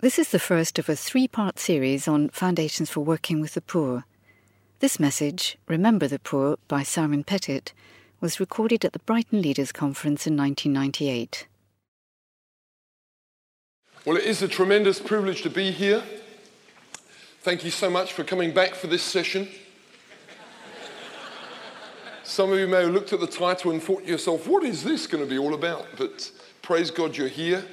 This is the first of a three part series on Foundations for Working with the Poor. This message, Remember the Poor by Simon Pettit, was recorded at the Brighton Leaders Conference in 1998. Well, it is a tremendous privilege to be here. Thank you so much for coming back for this session. Some of you may have looked at the title and thought to yourself, what is this going to be all about? But praise God you're here.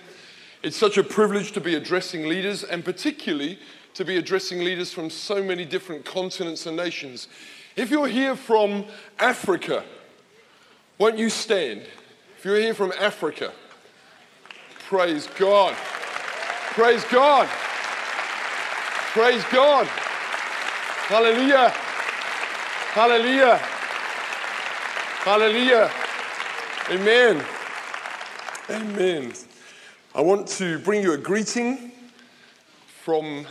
It's such a privilege to be addressing leaders and particularly to be addressing leaders from so many different continents and nations. If you're here from Africa, won't you stand? If you're here from Africa, praise God. Praise God. Praise God. Hallelujah. Hallelujah. Hallelujah. Amen. Amen. I want to bring you a greeting from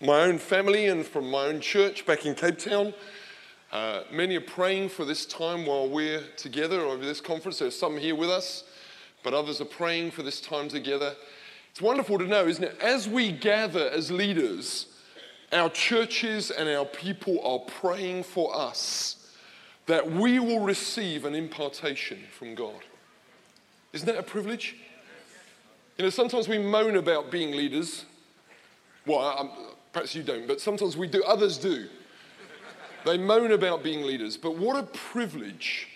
my own family and from my own church back in Cape Town. Uh, many are praying for this time while we're together over this conference. There are some here with us, but others are praying for this time together. It's wonderful to know, isn't it? As we gather as leaders, our churches and our people are praying for us that we will receive an impartation from God. Isn't that a privilege? You know, sometimes we moan about being leaders. Well, I'm, perhaps you don't, but sometimes we do, others do. They moan about being leaders, but what a privilege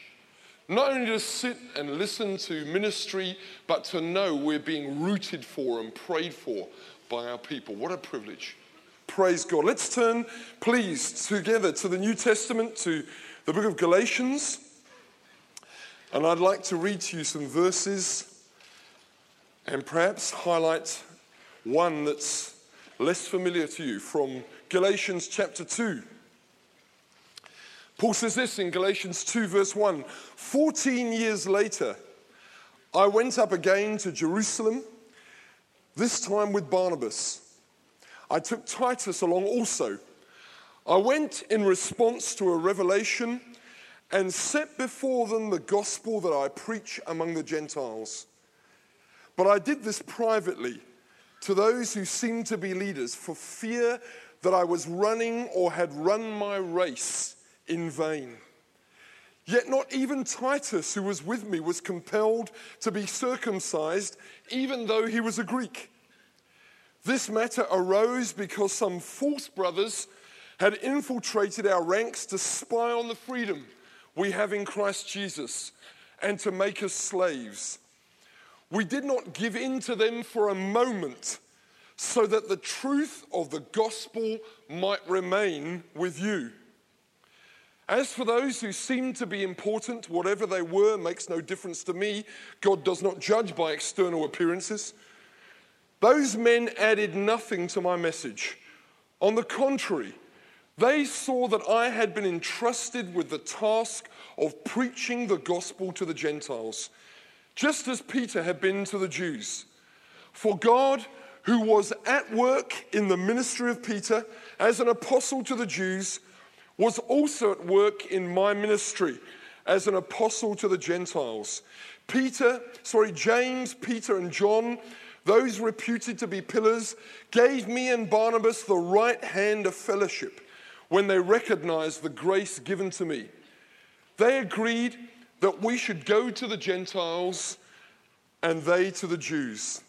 not only to sit and listen to ministry, but to know we're being rooted for and prayed for by our people. What a privilege. Praise God. Let's turn, please, together to the New Testament, to the book of Galatians. And I'd like to read to you some verses and perhaps highlight one that's less familiar to you from Galatians chapter 2. Paul says this in Galatians 2, verse 1 14 years later, I went up again to Jerusalem, this time with Barnabas. I took Titus along also I went in response to a revelation and set before them the gospel that I preach among the Gentiles. But I did this privately to those who seemed to be leaders for fear that I was running or had run my race in vain. Yet not even Titus, who was with me, was compelled to be circumcised, even though he was a Greek. This matter arose because some false brothers had infiltrated our ranks to spy on the freedom we have in Christ Jesus and to make us slaves. We did not give in to them for a moment so that the truth of the gospel might remain with you. As for those who seemed to be important, whatever they were makes no difference to me. God does not judge by external appearances. Those men added nothing to my message. On the contrary, they saw that I had been entrusted with the task of preaching the gospel to the Gentiles, just as Peter had been to the Jews. For God, who was at work in the ministry of Peter as an apostle to the Jews, was also at work in my ministry as an apostle to the Gentiles. Peter, sorry, James, Peter, and John, those reputed to be pillars, gave me and Barnabas the right hand of fellowship when they recognized the grace given to me. They agreed that we should go to the Gentiles and they to the Jews.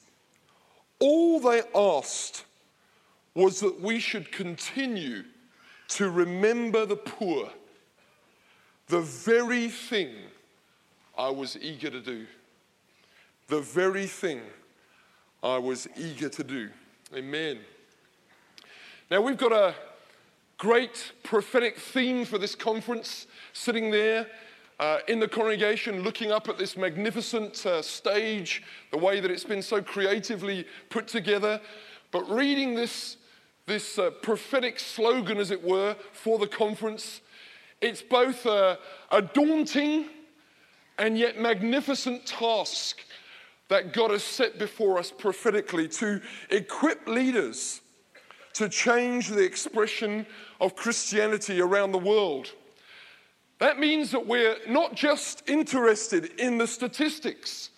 All they asked was that we should continue to remember the poor, the very thing I was eager to do. The very thing I was eager to do. Amen. Now we've got a great prophetic theme for this conference, sitting there uh, in the congregation, looking up at this magnificent uh, stage, the way that it's been so creatively put together, but reading this, this uh, prophetic slogan, as it were, for the conference. It's both a, a daunting and yet magnificent task that God has set before us prophetically to equip leaders to change the expression of Christianity around the world. That means that we're not just interested in the statistics.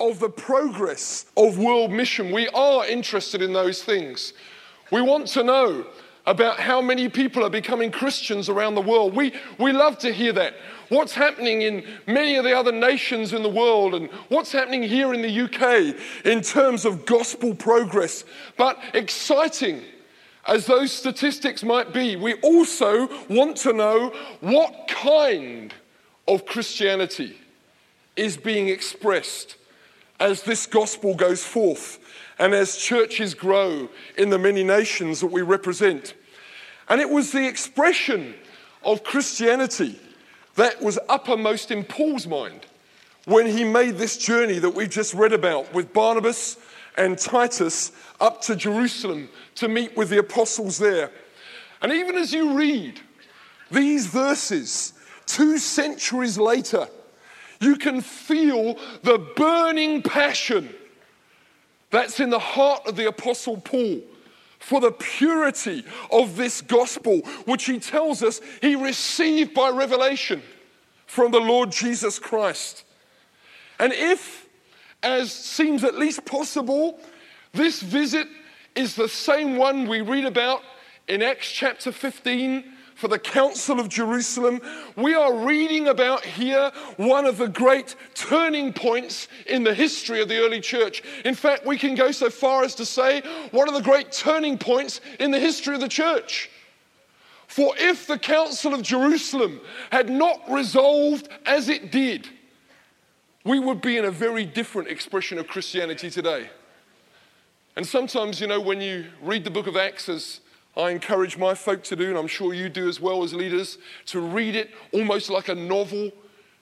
of the progress of world mission. We are interested in those things. We want to know about how many people are becoming Christians around the world. We, we love to hear that. What's happening in many of the other nations in the world and what's happening here in the UK in terms of gospel progress. But exciting as those statistics might be, we also want to know what kind of Christianity is being expressed as this gospel goes forth and as churches grow in the many nations that we represent. And it was the expression of Christianity that was uppermost in Paul's mind when he made this journey that we've just read about with Barnabas and Titus up to Jerusalem to meet with the apostles there. And even as you read these verses, two centuries later, you can feel the burning passion that's in the heart of the Apostle Paul for the purity of this gospel, which he tells us he received by revelation from the Lord Jesus Christ. And if, as seems at least possible, this visit is the same one we read about in Acts chapter 15 for the Council of Jerusalem. We are reading about here one of the great turning points in the history of the early church. In fact, we can go so far as to say one of the great turning points in the history of the church. For if the Council of Jerusalem had not resolved as it did, we would be in a very different expression of Christianity today. And sometimes, you know, when you read the book of Acts as I encourage my folk to do, and I'm sure you do as well as leaders, to read it almost like a novel,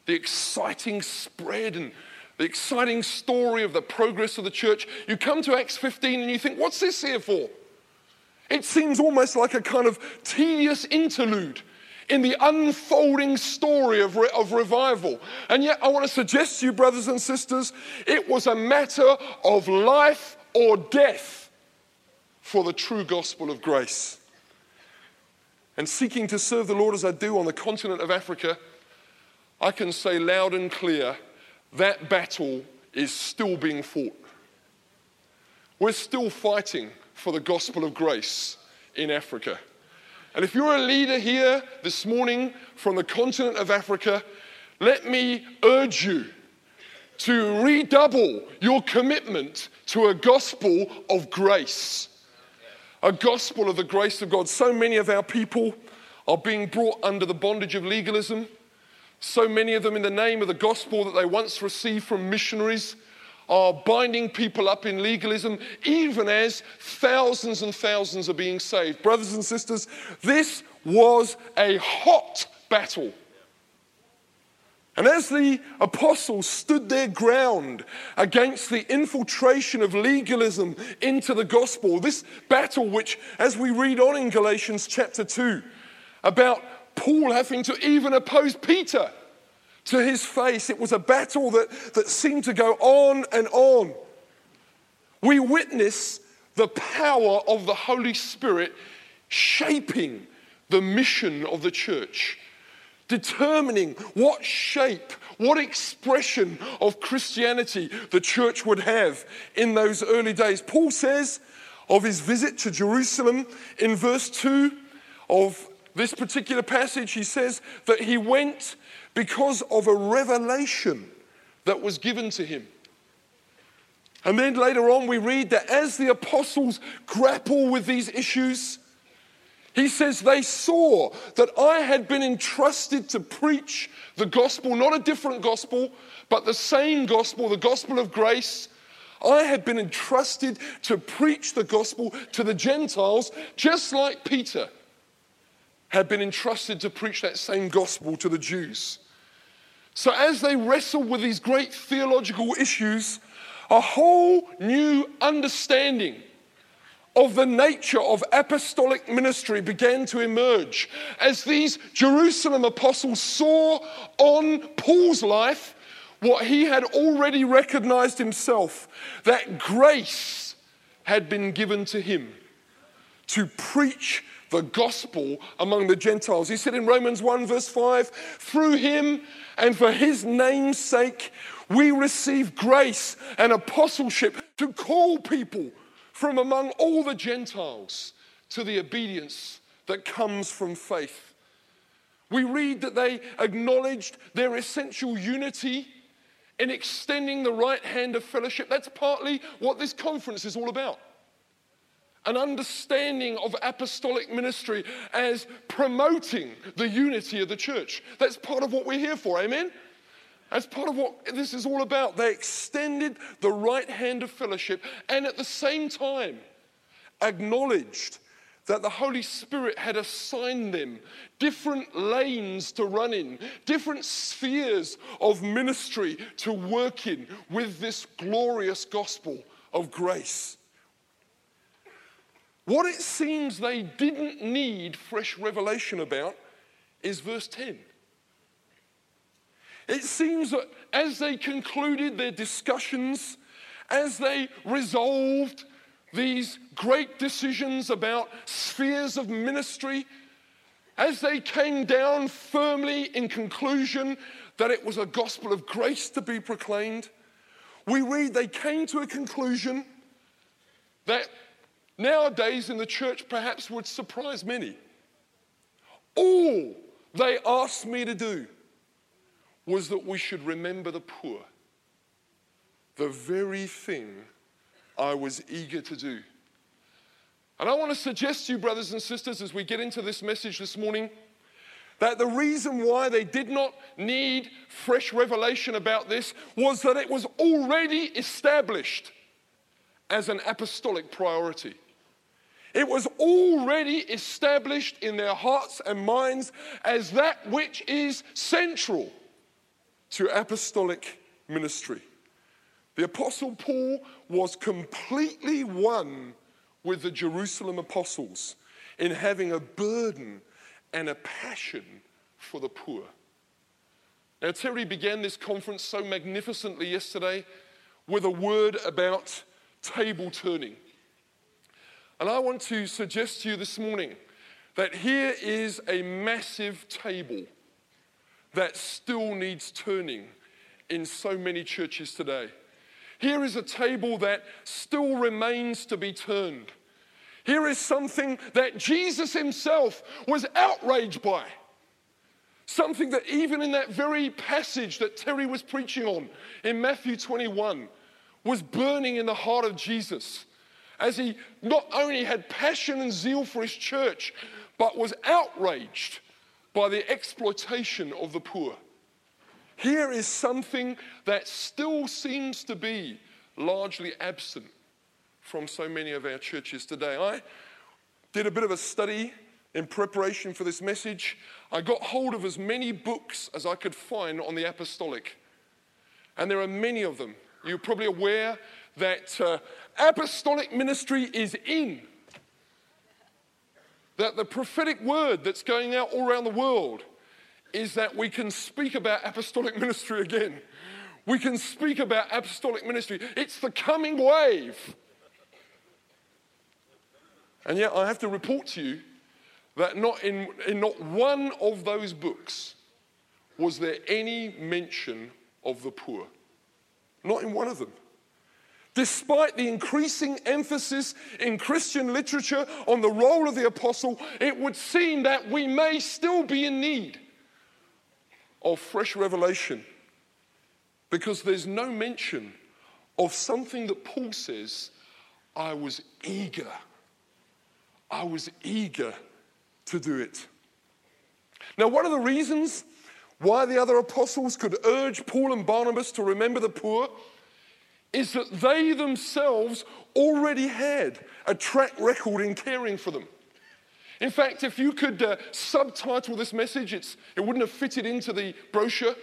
the exciting spread and the exciting story of the progress of the church. You come to Acts 15 and you think, what's this here for? It seems almost like a kind of tedious interlude in the unfolding story of, re- of revival. And yet, I want to suggest to you, brothers and sisters, it was a matter of life or death for the true gospel of grace. And seeking to serve the Lord as I do on the continent of Africa, I can say loud and clear that battle is still being fought. We're still fighting for the gospel of grace in Africa. And if you're a leader here this morning from the continent of Africa, let me urge you to redouble your commitment to a gospel of grace a gospel of the grace of God. So many of our people are being brought under the bondage of legalism. So many of them, in the name of the gospel that they once received from missionaries, are binding people up in legalism, even as thousands and thousands are being saved. Brothers and sisters, this was a hot battle. And as the apostles stood their ground against the infiltration of legalism into the gospel, this battle, which, as we read on in Galatians chapter 2, about Paul having to even oppose Peter to his face, it was a battle that, that seemed to go on and on. We witness the power of the Holy Spirit shaping the mission of the church determining what shape, what expression of Christianity the church would have in those early days. Paul says of his visit to Jerusalem in verse 2 of this particular passage, he says that he went because of a revelation that was given to him. And then later on, we read that as the apostles grapple with these issues, he says, They saw that I had been entrusted to preach the gospel, not a different gospel, but the same gospel, the gospel of grace. I had been entrusted to preach the gospel to the Gentiles, just like Peter had been entrusted to preach that same gospel to the Jews. So, as they wrestled with these great theological issues, a whole new understanding of the nature of apostolic ministry began to emerge as these Jerusalem apostles saw on Paul's life what he had already recognized himself that grace had been given to him to preach the gospel among the Gentiles. He said in Romans 1, verse 5, through him and for his name's sake, we receive grace and apostleship to call people from among all the Gentiles to the obedience that comes from faith. We read that they acknowledged their essential unity in extending the right hand of fellowship. That's partly what this conference is all about. An understanding of apostolic ministry as promoting the unity of the church. That's part of what we're here for, amen? That's part of what this is all about. They extended the right hand of fellowship and at the same time acknowledged that the Holy Spirit had assigned them different lanes to run in, different spheres of ministry to work in with this glorious gospel of grace. What it seems they didn't need fresh revelation about is verse 10. It seems that as they concluded their discussions, as they resolved these great decisions about spheres of ministry, as they came down firmly in conclusion that it was a gospel of grace to be proclaimed, we read they came to a conclusion that nowadays in the church perhaps would surprise many. All they asked me to do was that we should remember the poor, the very thing I was eager to do. And I want to suggest to you, brothers and sisters, as we get into this message this morning, that the reason why they did not need fresh revelation about this was that it was already established as an apostolic priority. It was already established in their hearts and minds as that which is central to apostolic ministry. The Apostle Paul was completely one with the Jerusalem apostles in having a burden and a passion for the poor. Now, Terry began this conference so magnificently yesterday with a word about table turning. And I want to suggest to you this morning that here is a massive table that still needs turning in so many churches today. Here is a table that still remains to be turned. Here is something that Jesus himself was outraged by. Something that, even in that very passage that Terry was preaching on in Matthew 21, was burning in the heart of Jesus as he not only had passion and zeal for his church, but was outraged by the exploitation of the poor. Here is something that still seems to be largely absent from so many of our churches today. I did a bit of a study in preparation for this message. I got hold of as many books as I could find on the apostolic, and there are many of them. You're probably aware that uh, apostolic ministry is in. That the prophetic word that's going out all around the world is that we can speak about apostolic ministry again. We can speak about apostolic ministry. It's the coming wave. And yet, I have to report to you that not in, in not one of those books was there any mention of the poor. Not in one of them. Despite the increasing emphasis in Christian literature on the role of the apostle, it would seem that we may still be in need of fresh revelation because there's no mention of something that Paul says, I was eager. I was eager to do it. Now, one of the reasons why the other apostles could urge Paul and Barnabas to remember the poor is that they themselves already had a track record in caring for them. In fact, if you could uh, subtitle this message, it wouldn't have fitted into the brochure.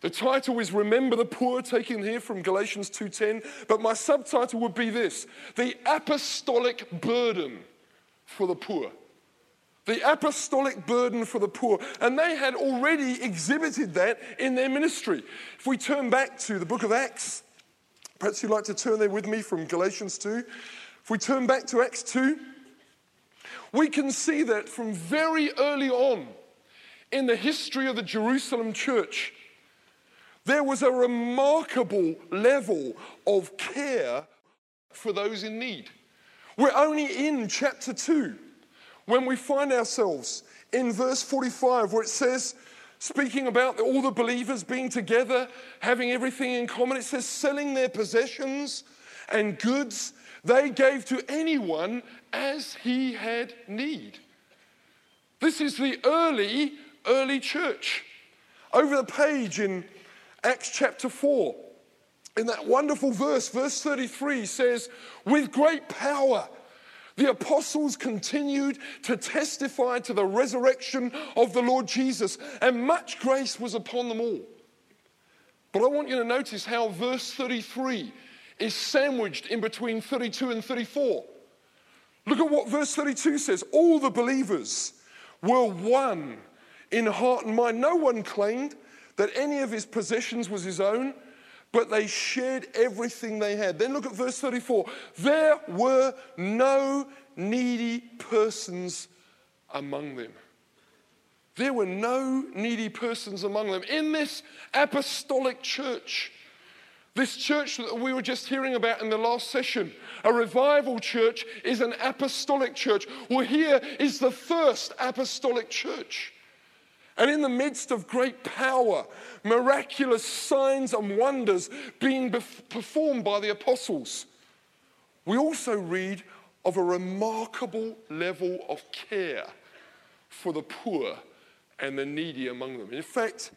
The title is Remember the Poor, taken here from Galatians 2.10. But my subtitle would be this, The Apostolic Burden for the Poor. The apostolic burden for the poor. And they had already exhibited that in their ministry. If we turn back to the book of Acts, perhaps you'd like to turn there with me from Galatians 2. If we turn back to Acts 2, We can see that from very early on in the history of the Jerusalem church. There was a remarkable level of care for those in need. We're only in chapter 2 when we find ourselves in verse 45 where it says, speaking about all the believers being together, having everything in common, it says, selling their possessions and goods they gave to anyone as he had need. This is the early, early church. Over the page in Acts chapter 4, in that wonderful verse, verse 33 says, With great power, the apostles continued to testify to the resurrection of the Lord Jesus, and much grace was upon them all. But I want you to notice how verse 33 is sandwiched in between 32 and 34. Look at what verse 32 says. All the believers were one in heart and mind. No one claimed that any of his possessions was his own, but they shared everything they had. Then look at verse 34. There were no needy persons among them. There were no needy persons among them. In this apostolic church, this church that we were just hearing about in the last session, a revival church, is an apostolic church. Well, here is the first apostolic church. And in the midst of great power, miraculous signs and wonders being performed by the apostles, we also read of a remarkable level of care for the poor and the needy among them. In fact,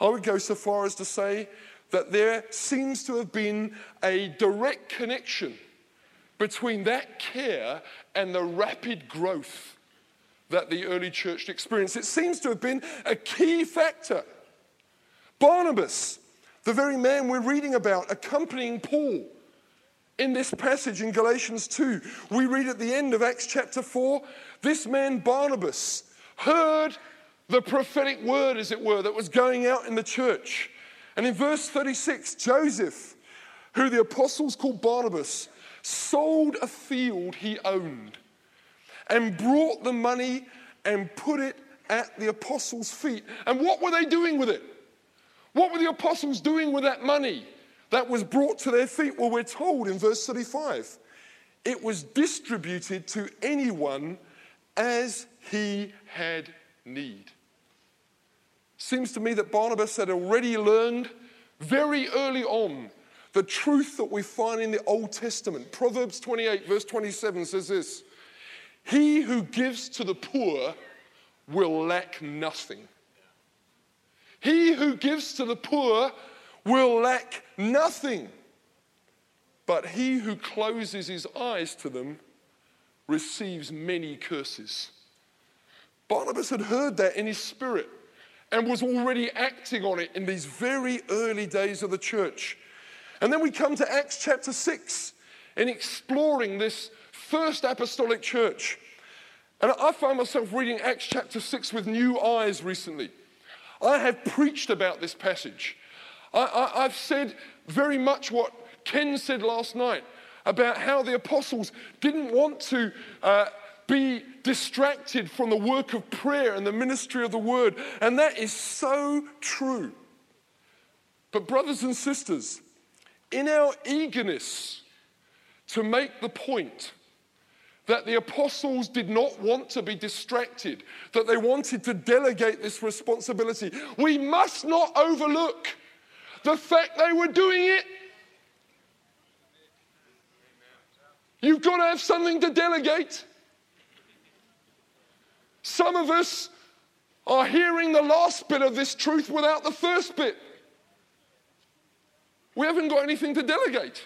I would go so far as to say that there seems to have been a direct connection between that care and the rapid growth that the early church experienced. It seems to have been a key factor. Barnabas, the very man we're reading about, accompanying Paul in this passage in Galatians 2, we read at the end of Acts chapter 4 this man Barnabas heard the prophetic word, as it were, that was going out in the church. And in verse 36, Joseph, who the apostles called Barnabas, sold a field he owned and brought the money and put it at the apostles' feet. And what were they doing with it? What were the apostles doing with that money that was brought to their feet? Well, we're told in verse 35 it was distributed to anyone as he had need. Seems to me that Barnabas had already learned very early on the truth that we find in the Old Testament. Proverbs 28, verse 27 says this He who gives to the poor will lack nothing. He who gives to the poor will lack nothing. But he who closes his eyes to them receives many curses. Barnabas had heard that in his spirit and was already acting on it in these very early days of the church. And then we come to Acts chapter 6 in exploring this first apostolic church. And I find myself reading Acts chapter 6 with new eyes recently. I have preached about this passage. I, have said very much what Ken said last night about how the apostles didn't want to uh, be distracted from the work of prayer and the ministry of the word. And that is so true. But, brothers and sisters, in our eagerness to make the point that the apostles did not want to be distracted, that they wanted to delegate this responsibility, we must not overlook the fact they were doing it. You've got to have something to delegate. Some of us are hearing the last bit of this truth without the first bit. We haven't got anything to delegate.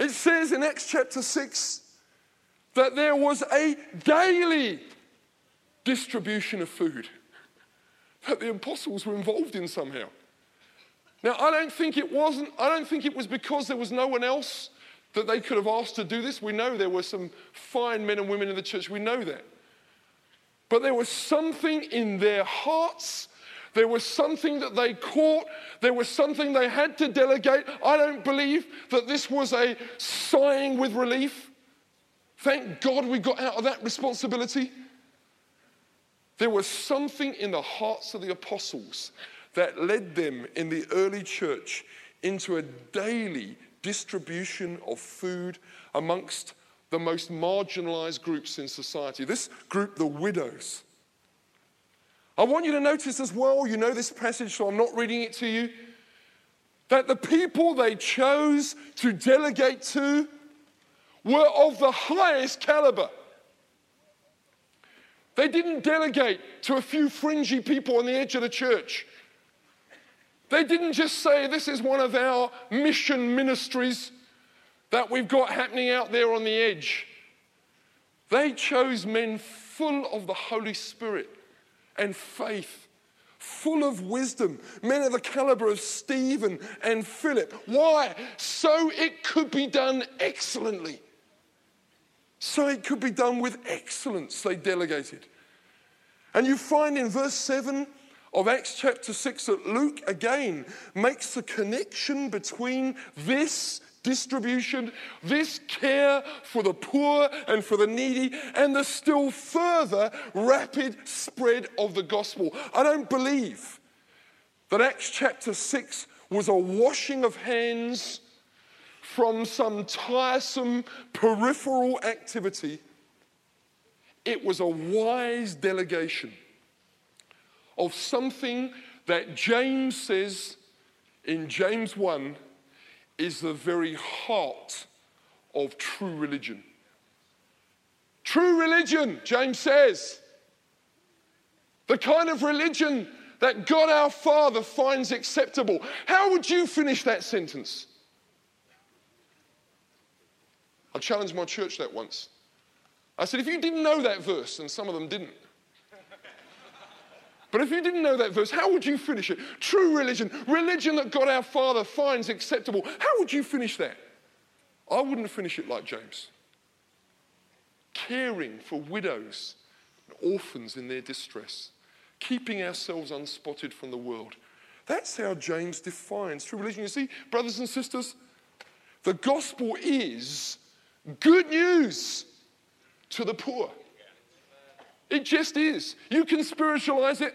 It says in Acts chapter 6 that there was a daily distribution of food that the apostles were involved in somehow. Now, I don't think it wasn't, I don't think it was because there was no one else that they could have asked to do this. We know there were some fine men and women in the church, we know that. But there was something in their hearts. There was something that they caught. There was something they had to delegate. I don't believe that this was a sighing with relief Thank God we got out of that responsibility. There was something in the hearts of the apostles that led them in the early church into a daily distribution of food amongst the most marginalized groups in society. This group, the widows. I want you to notice as well, you know this passage, so I'm not reading it to you, that the people they chose to delegate to were of the highest caliber. They didn't delegate to a few fringy people on the edge of the church. They didn't just say, This is one of our mission ministries that we've got happening out there on the edge. They chose men full of the Holy Spirit and faith, full of wisdom, men of the caliber of Stephen and Philip. Why? So it could be done excellently. So it could be done with excellence, they delegated. And you find in verse 7 of Acts chapter 6 that Luke again makes the connection between this distribution, this care for the poor and for the needy, and the still further rapid spread of the gospel. I don't believe that Acts chapter 6 was a washing of hands from some tiresome peripheral activity. It was a wise delegation of something that James says in James 1 is the very heart of true religion. True religion, James says, the kind of religion that God our Father finds acceptable. How would you finish that sentence? I challenged my church that once. I said, if you didn't know that verse, and some of them didn't, but if you didn't know that verse, how would you finish it? True religion, religion that God our Father finds acceptable. How would you finish that? I wouldn't finish it like James. Caring for widows and orphans in their distress, keeping ourselves unspotted from the world. That's how James defines true religion. You see, brothers and sisters, the gospel is good news to the poor. It just is. You can spiritualize it.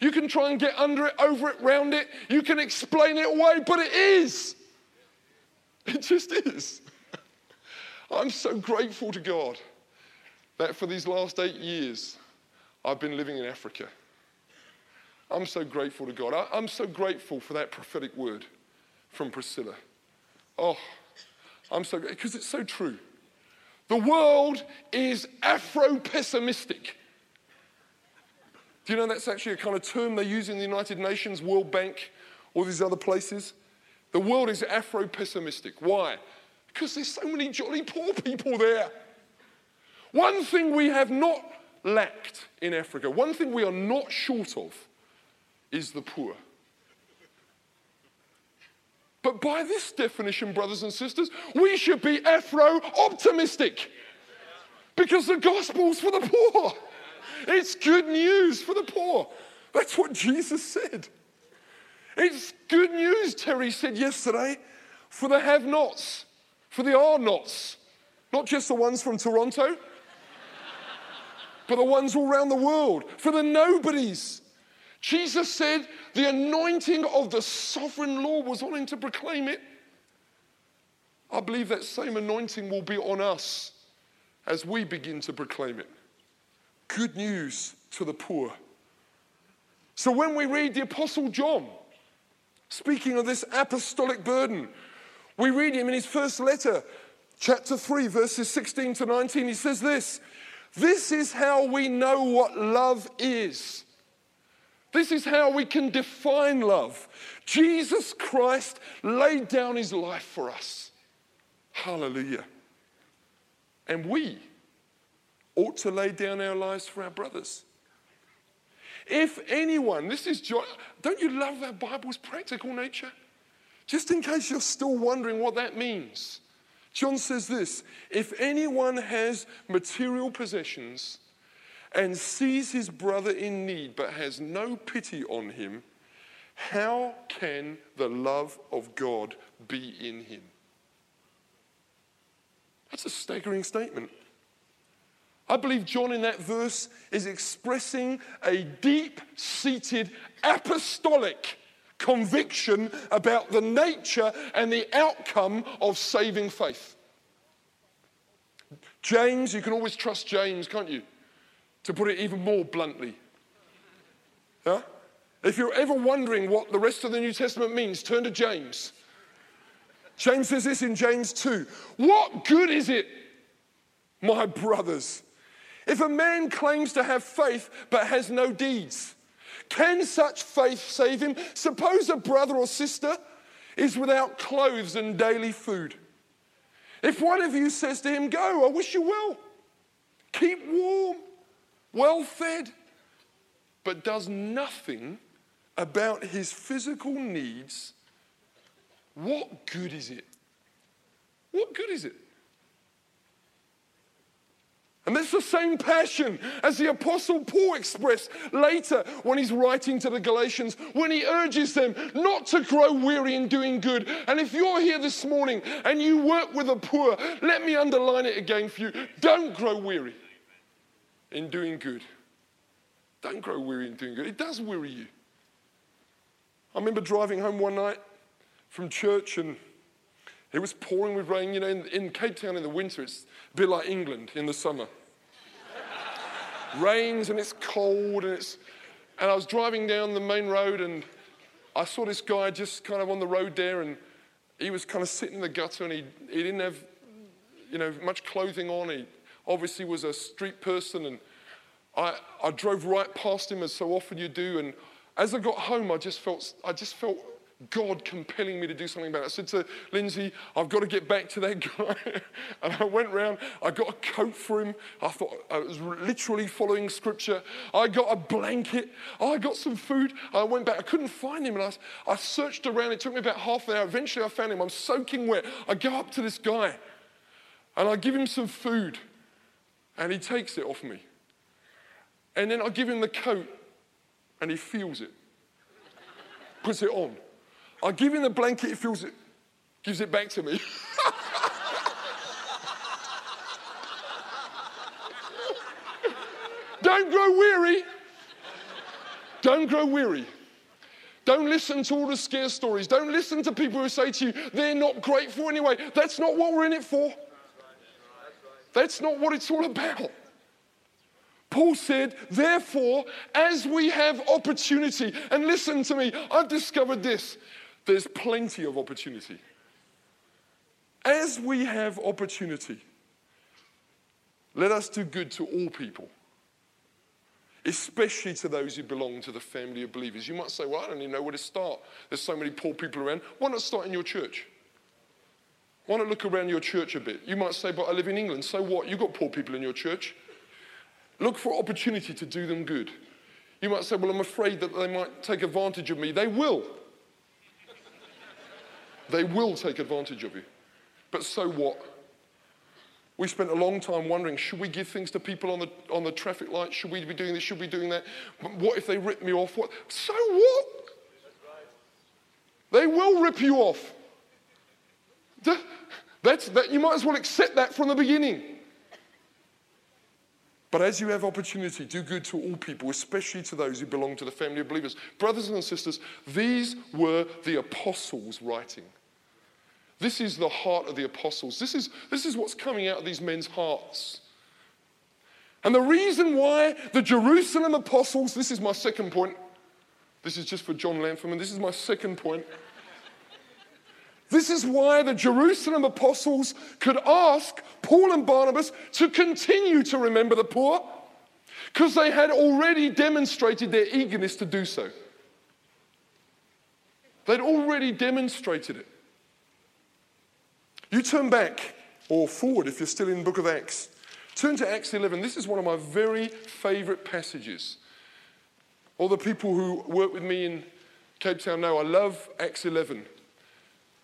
You can try and get under it, over it, round it. You can explain it away, but it is. It just is. I'm so grateful to God that for these last eight years, I've been living in Africa. I'm so grateful to God. I, am so grateful for that prophetic word from Priscilla. Oh, I'm so, because it's so true. The world is Afro pessimistic. Do you know that's actually a kind of term they use in the United Nations, World Bank, all these other places? The world is Afro pessimistic. Why? Because there's so many jolly poor people there. One thing we have not lacked in Africa, one thing we are not short of, is the poor. But by this definition, brothers and sisters, we should be Afro optimistic because the gospel's for the poor. It's good news for the poor. That's what Jesus said. It's good news, Terry said yesterday, for the have nots, for the are nots. Not just the ones from Toronto, but the ones all around the world, for the nobodies. Jesus said the anointing of the sovereign Lord was on him to proclaim it. I believe that same anointing will be on us as we begin to proclaim it good news to the poor. So when we read the Apostle John speaking of this apostolic burden, we read him in his first letter, chapter 3, verses 16 to 19. He says this This is how we know what love is. This is how we can define love. Jesus Christ laid down his life for us. Hallelujah. And we ought to lay down our lives for our brothers. If anyone, this is John, don't you love our Bible's practical nature? Just in case you're still wondering what that means, John says this if anyone has material possessions and sees his brother in need but has no pity on him, how can the love of God be in him? That's a staggering statement. I believe John in that verse is expressing a deep seated apostolic conviction about the nature and the outcome of saving faith. James, you can always trust James, can't you? To put it even more bluntly. If you're ever wondering what the rest of the New Testament means, turn to James. James says this in James 2 What good is it, my brothers, if a man claims to have faith but has no deeds? Can such faith save him? Suppose a brother or sister is without clothes and daily food. If one of you says to him, Go, I wish you well, keep warm, well fed, but does nothing about his physical needs, what good is it? What good is it? And that's the same passion as the Apostle Paul expressed later when he's writing to the Galatians, when he urges them not to grow weary in doing good. And if you're here this morning and you work with the poor, let me underline it again for you. Don't grow weary in doing good. Don't grow weary in doing good. It does weary you. I remember driving home one night from church and it was pouring with rain. You know, in, in Cape Town in the winter, it's a bit like England in the summer. Rains and it's cold and it's. And I was driving down the main road and I saw this guy just kind of on the road there and he was kind of sitting in the gutter and he, he didn't have, you know, much clothing on. He obviously was a street person and I, I drove right past him as so often you do and as I got home, I just felt, I just felt God compelling me to do something about it. I said to Lindsay, I've got to get back to that guy. and I went round, I got a coat for him. I thought I was literally following scripture. I got a blanket. I got some food. I went back. I couldn't find him. And I, I searched around. It took me about half an hour. Eventually, I found him. I'm soaking wet. I go up to this guy and I give him some food. And he takes it off me. And then I give him the coat and he feels it, puts it on. I give him the blanket, he feels it, gives it back to me. Don't grow weary. Don't grow weary. Don't listen to all the scare stories. Don't listen to people who say to you, they're not grateful anyway. That's not what we're in it for. That's not what it's all about. Paul said, therefore, as we have opportunity, and listen to me, I've discovered this there's plenty of opportunity. As we have opportunity, let us do good to all people, especially to those who belong to the family of believers. You might say, Well, I don't even know where to start. There's so many poor people around. Why not start in your church? Why not look around your church a bit? You might say, But I live in England. So what? You've got poor people in your church. Look for opportunity to do them good. You might say, Well, I'm afraid that they might take advantage of me. They will. They will take advantage of you. But so what? We spent a long time wondering should we give things to people on the, on the traffic light? Should we be doing this? Should we be doing that? What if they rip me off? What? So what? They will rip you off. That's, that, you might as well accept that from the beginning. But as you have opportunity, do good to all people, especially to those who belong to the family of believers. Brothers and sisters, these were the apostles writing. This is the heart of the apostles. This is, this is what's coming out of these men's hearts. And the reason why the Jerusalem apostles, this is my second point. This is just for John and This is my second point. This is why the Jerusalem apostles could ask Paul and Barnabas to continue to remember the poor, because they had already demonstrated their eagerness to do so. They'd already demonstrated it. You turn back or forward if you're still in the book of Acts. Turn to Acts 11. This is one of my very favorite passages. All the people who work with me in Cape Town know I love Acts 11.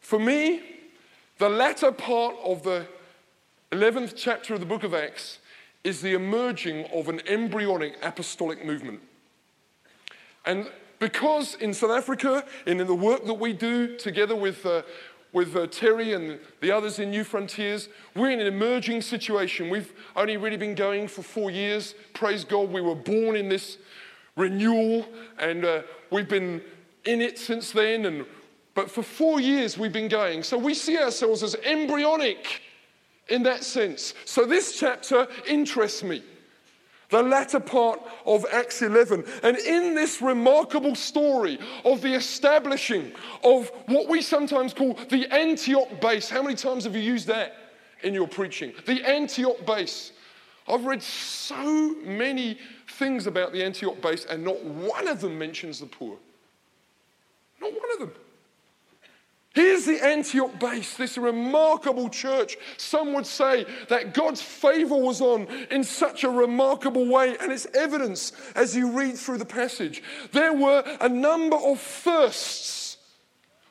For me, the latter part of the 11th chapter of the book of Acts is the emerging of an embryonic apostolic movement. And because in South Africa and in the work that we do together with, uh, with uh, Terry and the others in New Frontiers. We're in an emerging situation. We've only really been going for four years. Praise God, we were born in this renewal and uh, we've been in it since then. And, but for four years we've been going. So we see ourselves as embryonic in that sense. So this chapter interests me the latter part of Acts 11. And in this remarkable story of the establishing of what we sometimes call the Antioch base, how many times have you used that in your preaching? The Antioch base. I've read so many things about the Antioch base, and not one of them mentions the poor. Not one of them. Here's the Antioch base, this remarkable church. Some would say that God's favor was on in such a remarkable way, and it's evidence as you read through the passage. There were a number of firsts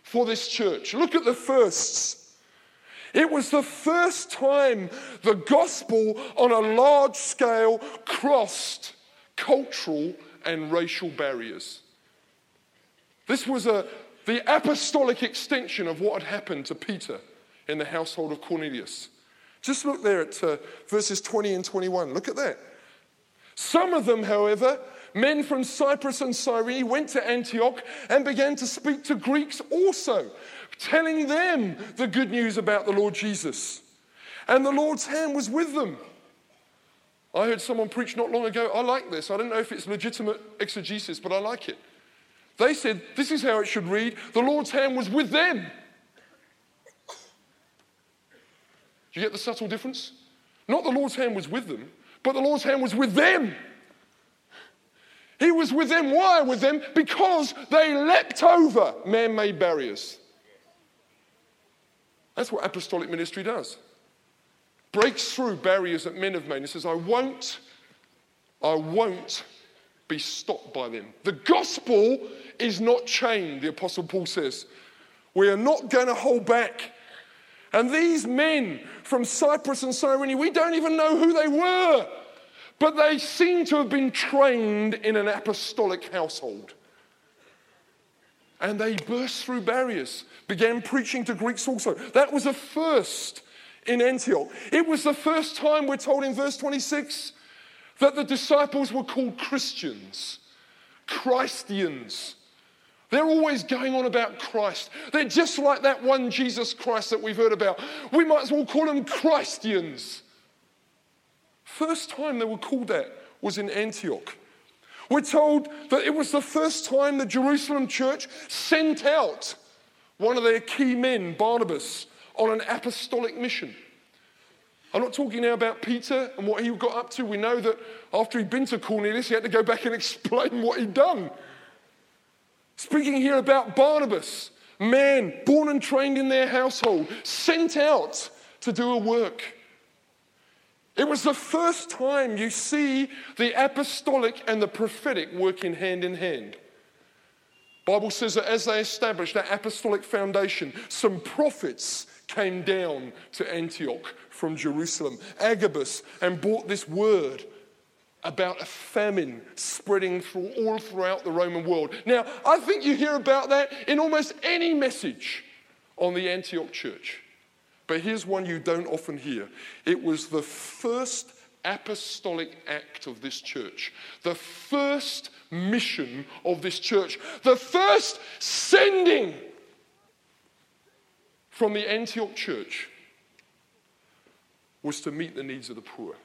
for this church. Look at the firsts. It was the first time the gospel on a large scale crossed cultural and racial barriers. This was a, the apostolic extension of what had happened to Peter in the household of Cornelius. Just look there at uh, verses 20 and 21. Look at that. Some of them, however, men from Cyprus and Cyrene, went to Antioch and began to speak to Greeks also, telling them the good news about the Lord Jesus. And the Lord's hand was with them. I heard someone preach not long ago. I like this. I don't know if it's legitimate exegesis, but I like it. They said, This is how it should read the Lord's hand was with them. Do you get the subtle difference? Not the Lord's hand was with them, but the Lord's hand was with them. He was with them. Why with them? Because they leapt over man made barriers. That's what apostolic ministry does. Breaks through barriers that men have made and says, I won't, I won't be stopped by them. The gospel is not chained, the Apostle Paul says. We are not going to hold back. And these men from Cyprus and Cyrene, we don't even know who they were, but they seem to have been trained in an apostolic household. And they burst through barriers, began preaching to Greeks also. That was a first in Antioch. It was the first time, we're told in verse 26, that the disciples were called Christians, Christians. They're always going on about Christ. They're just like that one Jesus Christ that we've heard about. We might as well call them Christians. First time they were called that was in Antioch. We're told that it was the first time the Jerusalem church sent out one of their key men, Barnabas, on an apostolic mission. I'm not talking now about Peter and what he got up to. We know that after he'd been to Cornelius, he had to go back and explain what he'd done. Speaking here about Barnabas, man born and trained in their household, sent out to do a work. It was the first time you see the apostolic and the prophetic working hand in hand. Bible says that as they established that apostolic foundation, some prophets came down to Antioch from Jerusalem, Agabus, and brought this word about a famine spreading through, all throughout the Roman world. Now, I think you hear about that in almost any message on the Antioch church. But here's one you don't often hear it was the first apostolic act of this church, the first mission of this church, the first sending from the Antioch church was to meet the needs of the poor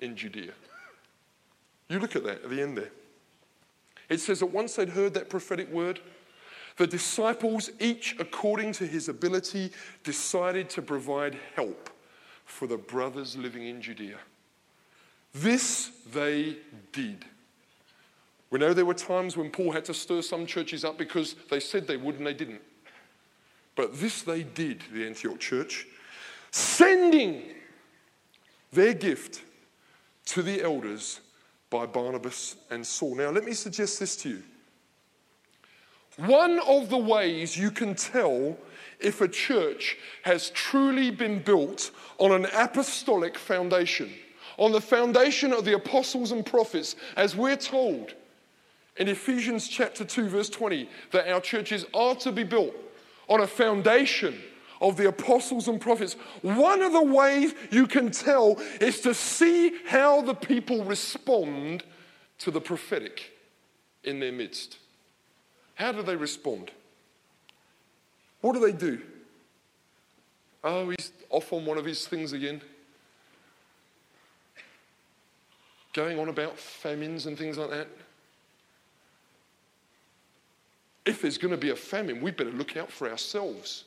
in Judea. You look at that at the end there. It says that once they'd heard that prophetic word, the disciples, each according to his ability, decided to provide help for the brothers living in Judea. This they did. We know there were times when Paul had to stir some churches up because they said they would and they didn't. But this they did, the Antioch church sending their gift to the elders by Barnabas and Saul. Now, let me suggest this to you. One of the ways you can tell if a church has truly been built on an apostolic foundation, on the foundation of the apostles and prophets, as we're told in Ephesians chapter 2, verse 20, that our churches are to be built on a foundation of the apostles and prophets, one of the ways you can tell is to see how the people respond to the prophetic in their midst. How do they respond? What do they do? Oh, he's off on one of his things again. Going on about famines and things like that. If there's going to be a famine, we better look out for ourselves.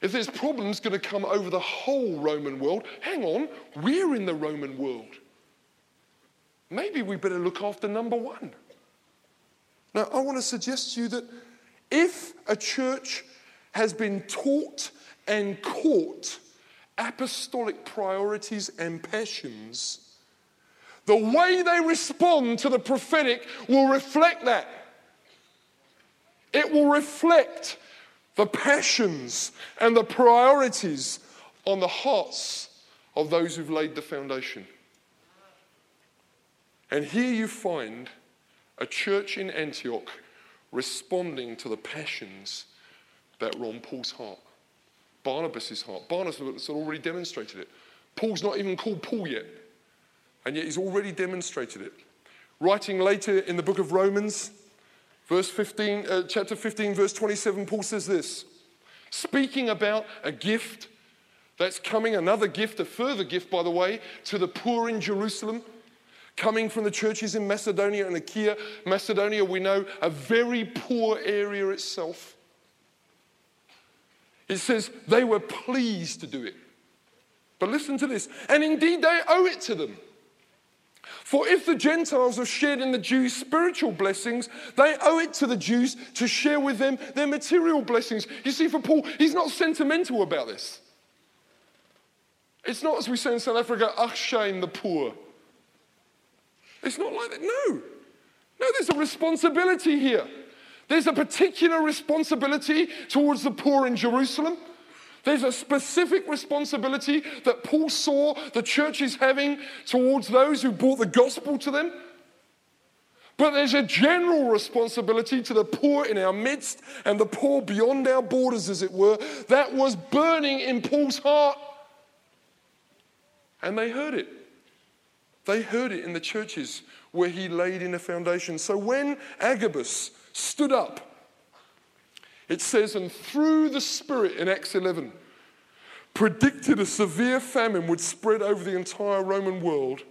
If there's problems going to come over the whole Roman world, hang on, we're in the Roman world. Maybe we better look after number one. Now, I want to suggest to you that if a church has been taught and caught apostolic priorities and passions, the way they respond to the prophetic will reflect that. It will reflect the passions and the priorities on the hearts of those who've laid the foundation. And here you find a church in Antioch responding to the passions that were on Paul's heart, Barnabas' heart. Barnabas had already demonstrated it. Paul's not even called Paul yet, and yet he's already demonstrated it. Writing later in the book of Romans, verse 15, uh, chapter 15, verse 27, Paul says this speaking about a gift that's coming, another gift, a further gift, by the way, to the poor in Jerusalem coming from the churches in Macedonia and Achaia. Macedonia, we know, a very poor area itself. It says they were pleased to do it. But listen to this, and indeed they owe it to them. For if the Gentiles have shared in the Jews' spiritual blessings, they owe it to the Jews to share with them their material blessings. You see, for Paul, he's not sentimental about this. It's not, as we say in South Africa, ach shame the poor. It's not like that. No. No, there's a responsibility here. There's a particular responsibility towards the poor in Jerusalem. There's a specific responsibility that Paul saw the churches having towards those who brought the gospel to them. But there's a general responsibility to the poor in our midst and the poor beyond our borders, as it were, that was burning in Paul's heart. And they heard it. They heard it in the churches where he laid in a foundation. So when Agabus stood up, it says, and through the Spirit in Acts 11, predicted a severe famine would spread over the entire Roman world.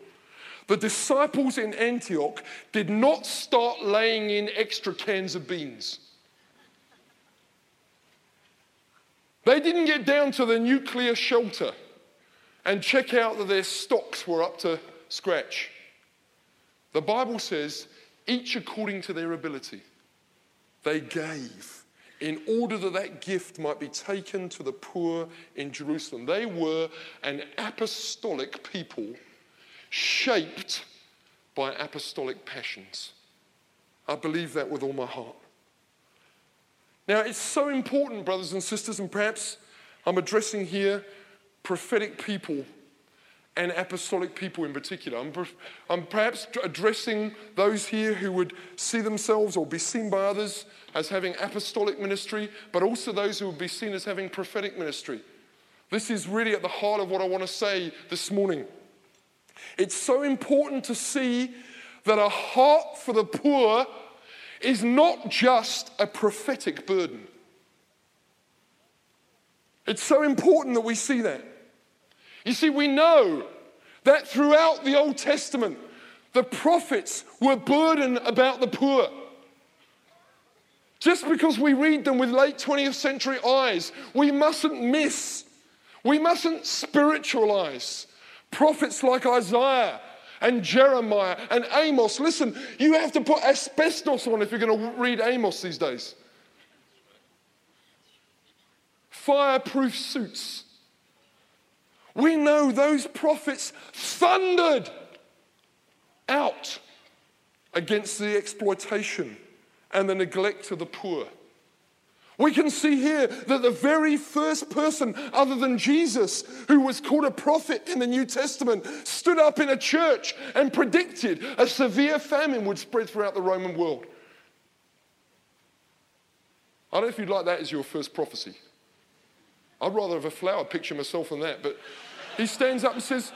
The disciples in Antioch did not start laying in extra cans of beans. They didn't get down to the nuclear shelter and check out that their stocks were up to scratch. The Bible says, each according to their ability, they gave in order that that gift might be taken to the poor in Jerusalem. They were an apostolic people shaped by apostolic passions. I believe that with all my heart. Now, it's so important, brothers and sisters, and perhaps I'm addressing here prophetic people and apostolic people in particular. I'm, I'm, perhaps addressing those here who would see themselves or be seen by others as having apostolic ministry, but also those who would be seen as having prophetic ministry. This is really at the heart of what I want to say this morning. It's so important to see that a heart for the poor is not just a prophetic burden. It's so important that we see that. You see, we know that throughout the Old Testament, the prophets were burdened about the poor. Just because we read them with late 20th century eyes, we mustn't miss, we mustn't spiritualize prophets like Isaiah and Jeremiah and Amos. Listen, you have to put asbestos on if you're going to read Amos these days. Fireproof suits we know those prophets thundered out against the exploitation and the neglect of the poor. We can see here that the very first person, other than Jesus, who was called a prophet in the New Testament, stood up in a church and predicted a severe famine would spread throughout the Roman world. I don't know if you'd like that as your first prophecy. I'd rather have a flower picture myself than that. But he stands up and says,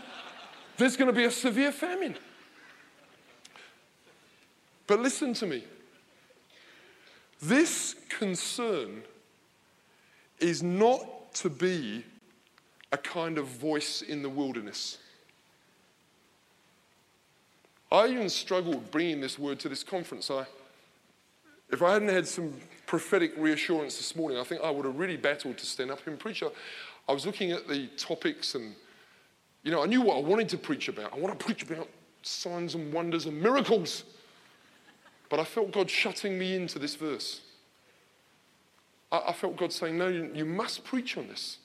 There's going to be a severe famine. But listen to me. This concern is not to be a kind of voice in the wilderness. I even struggled bringing this word to this conference. I, if I hadn't had some prophetic reassurance this morning, I think I would have really battled to stand up and preach. I was looking at the topics and, you know, I knew what I wanted to preach about. I want to preach about signs and wonders and miracles. But I felt God shutting me into this verse. I, I felt God saying, no, you, you, must preach on this.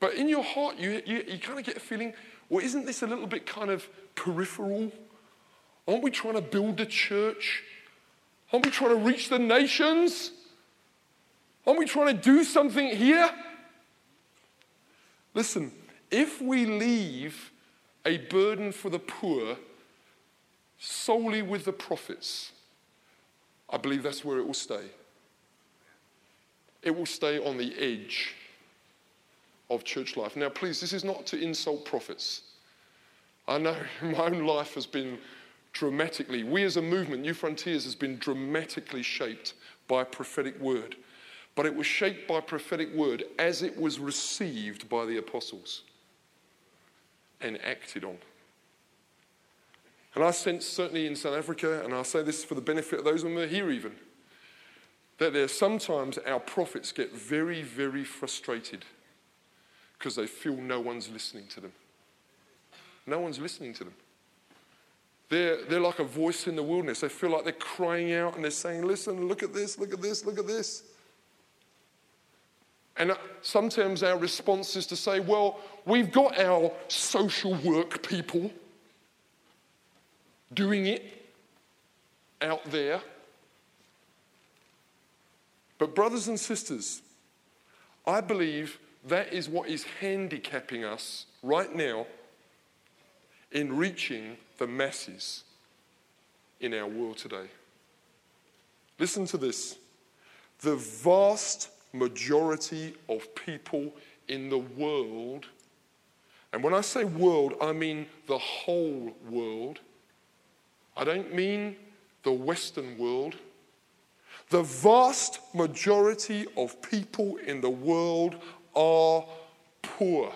But in your heart, you, you, you kind of get a feeling, well, isn't this a little bit kind of peripheral? Aren't we trying to build a church? Aren't we trying to reach the nations? Aren't we trying to do something here? Listen, if we leave a burden for the poor solely with the prophets, I believe that's where it will stay. It will stay on the edge of church life. Now, please, this is not to insult prophets. I know my own life has been dramatically, we as a movement, New Frontiers, has been dramatically shaped by prophetic word. But it was shaped by prophetic word as it was received by the apostles and acted on. And I sense, certainly in South Africa, and I'll say this for the benefit of those who are here even, that there sometimes our prophets get very, very frustrated because they feel no one's listening to them. No one's listening to them. They're, they're like a voice in the wilderness. They feel like they're crying out and they're saying, Listen, look at this, look at this, look at this. And uh, sometimes our response is to say, Well, we've got our social work people doing it out there. But, brothers and sisters, I believe that is what is handicapping us right now in reaching the masses in our world today. Listen to this. The vast majority of people in the world, and when I say world, I mean the whole world. I don't mean the Western world. The vast majority of people in the world are poor.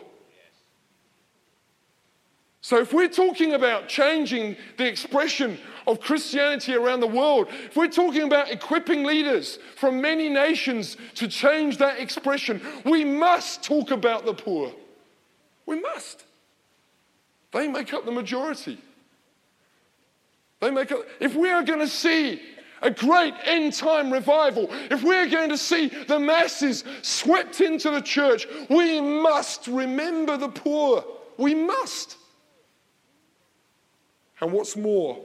So, if we're talking about changing the expression of Christianity around the world, if we're talking about equipping leaders from many nations to change that expression, we must talk about the poor. We must. They make up the majority. They make up, if we are going to see a great end time revival, if we're going to see the masses swept into the church, we must remember the poor. We must. And what's more,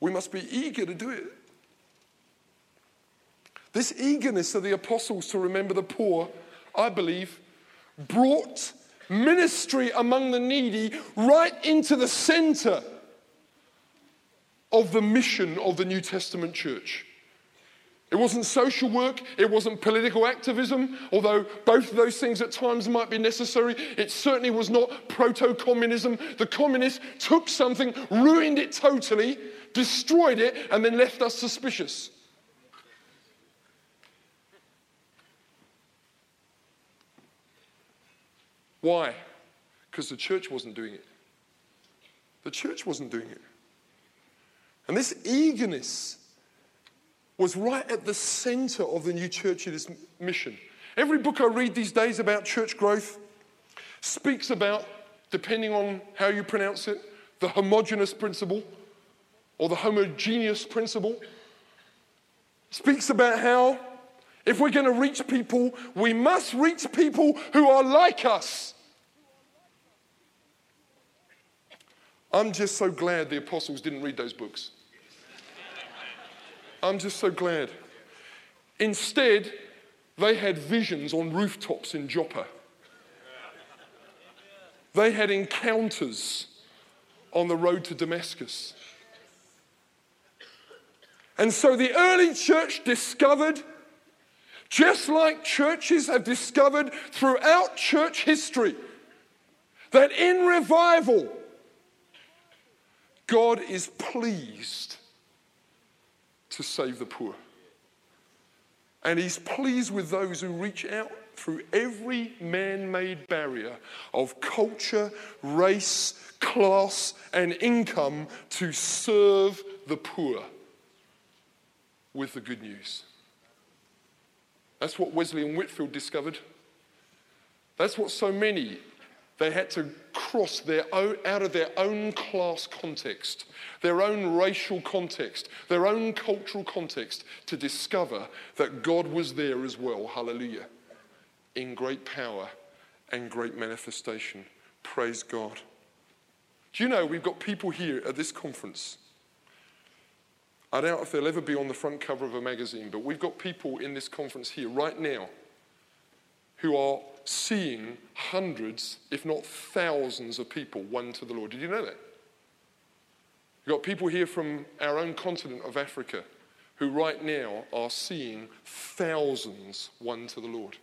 we must be eager to do it. This eagerness of the apostles to remember the poor, I believe, brought ministry among the needy right into the center of the mission of the New Testament church. It wasn't social work, it wasn't political activism, although both of those things at times might be necessary. It certainly was not proto communism. The communists took something, ruined it totally, destroyed it, and then left us suspicious. Why? Because the church wasn't doing it. The church wasn't doing it. And this eagerness was right at the center of the new church's mission. Every book I read these days about church growth speaks about, depending on how you pronounce it, the homogeneous principle or the homogeneous principle. Speaks about how if we're going to reach people, we must reach people who are like us. I'm just so glad the apostles didn't read those books. I'm just so glad. Instead, they had visions on rooftops in Joppa. They had encounters on the road to Damascus. And so the early church discovered Just like churches have discovered throughout church history that in revival, God is pleased to save the poor. And He's pleased with those who reach out through every man made barrier of culture, race, class, and income to serve the poor with the good news. That's what Wesley and Whitefield discovered. That's what so many, they had to cross their own, out of their own class context, their own racial context, their own cultural context to discover that God was there as well. Hallelujah. In great power and great manifestation. Praise God. Do you know we've got people here at this conference I doubt if they'll ever be on the front cover of a magazine, but we've got people in this conference here right now who are seeing hundreds, if not thousands, of people won to the Lord. Did you know that? We've got people here from our own continent of Africa who right now are seeing thousands won to the Lord.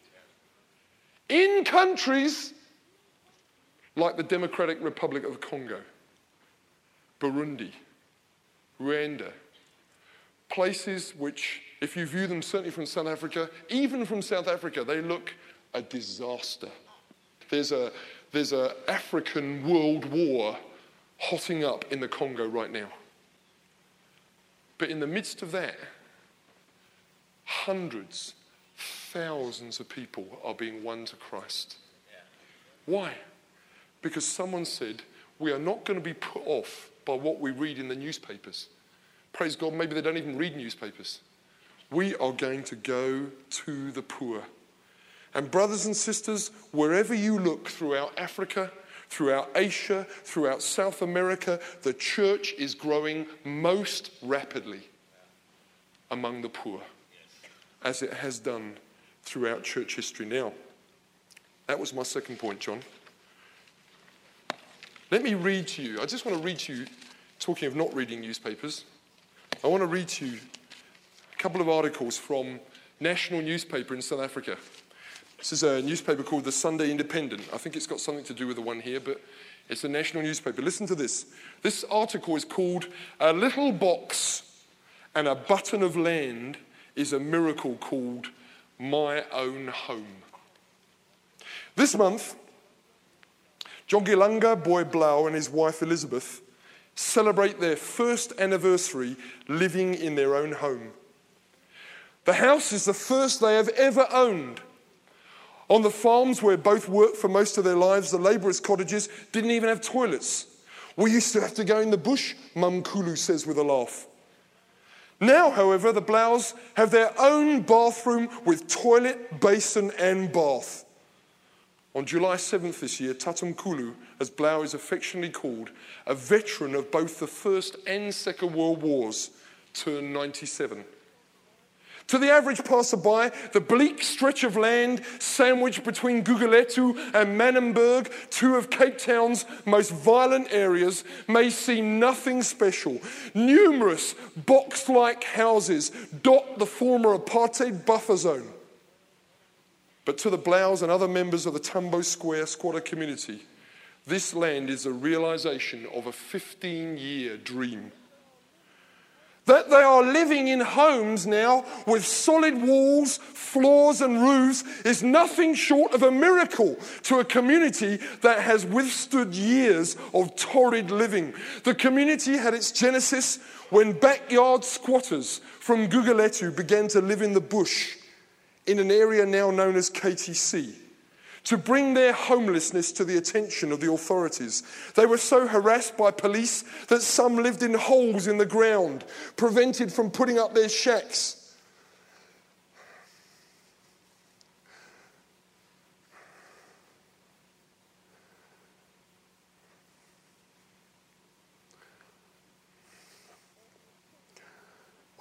In countries like the Democratic Republic of Congo, Burundi, Rwanda, places which, if you view them certainly from South Africa, even from South Africa, they look a disaster. There's a there's an African world war hotting up in the Congo right now. But in the midst of that, hundreds, thousands of people are being won to Christ. Why? Because someone said, we are not going to be put off by what we read in the newspapers. Praise God, maybe they don't even read newspapers. We are going to go to the poor. And, brothers and sisters, wherever you look throughout Africa, throughout Asia, throughout South America, the church is growing most rapidly among the poor, as it has done throughout church history. Now, that was my second point, John. Let me read to you. I just want to read to you, talking of not reading newspapers. I want to read to you a couple of articles from national newspaper in South Africa. This is a newspaper called the Sunday Independent. I think it's got something to do with the one here, but it's a national newspaper. Listen to this. This article is called A Little Box and a Button of Land is a Miracle Called My Own Home. This month, Jongilanga Boy Blau and his wife Elizabeth celebrate their first anniversary living in their own home. The house is the first they have ever owned. On the farms where both worked for most of their lives, the labourers' cottages didn't even have toilets. We used to have to go in the bush, Mum Kulu says with a laugh. Now, however, the Blaus have their own bathroom with toilet, basin, and bath. On July 7th this year, Tatum Kulu, as Blau is affectionately called, a veteran of both the First and Second World Wars, turned 97. To the average passerby, the bleak stretch of land sandwiched between Guguletu and Manenberg, two of Cape Town's most violent areas, may seem nothing special. Numerous box like houses dot the former apartheid buffer zone. But to the Blaus and other members of the Tambo Square squatter community, this land is a realization of a 15 year dream. That they are living in homes now with solid walls, floors, and roofs is nothing short of a miracle to a community that has withstood years of torrid living. The community had its genesis when backyard squatters from Guguletu began to live in the bush in an area now known as KTC to bring their homelessness to the attention of the authorities. They were so harassed by police that some lived in holes in the ground, prevented from putting up their shacks.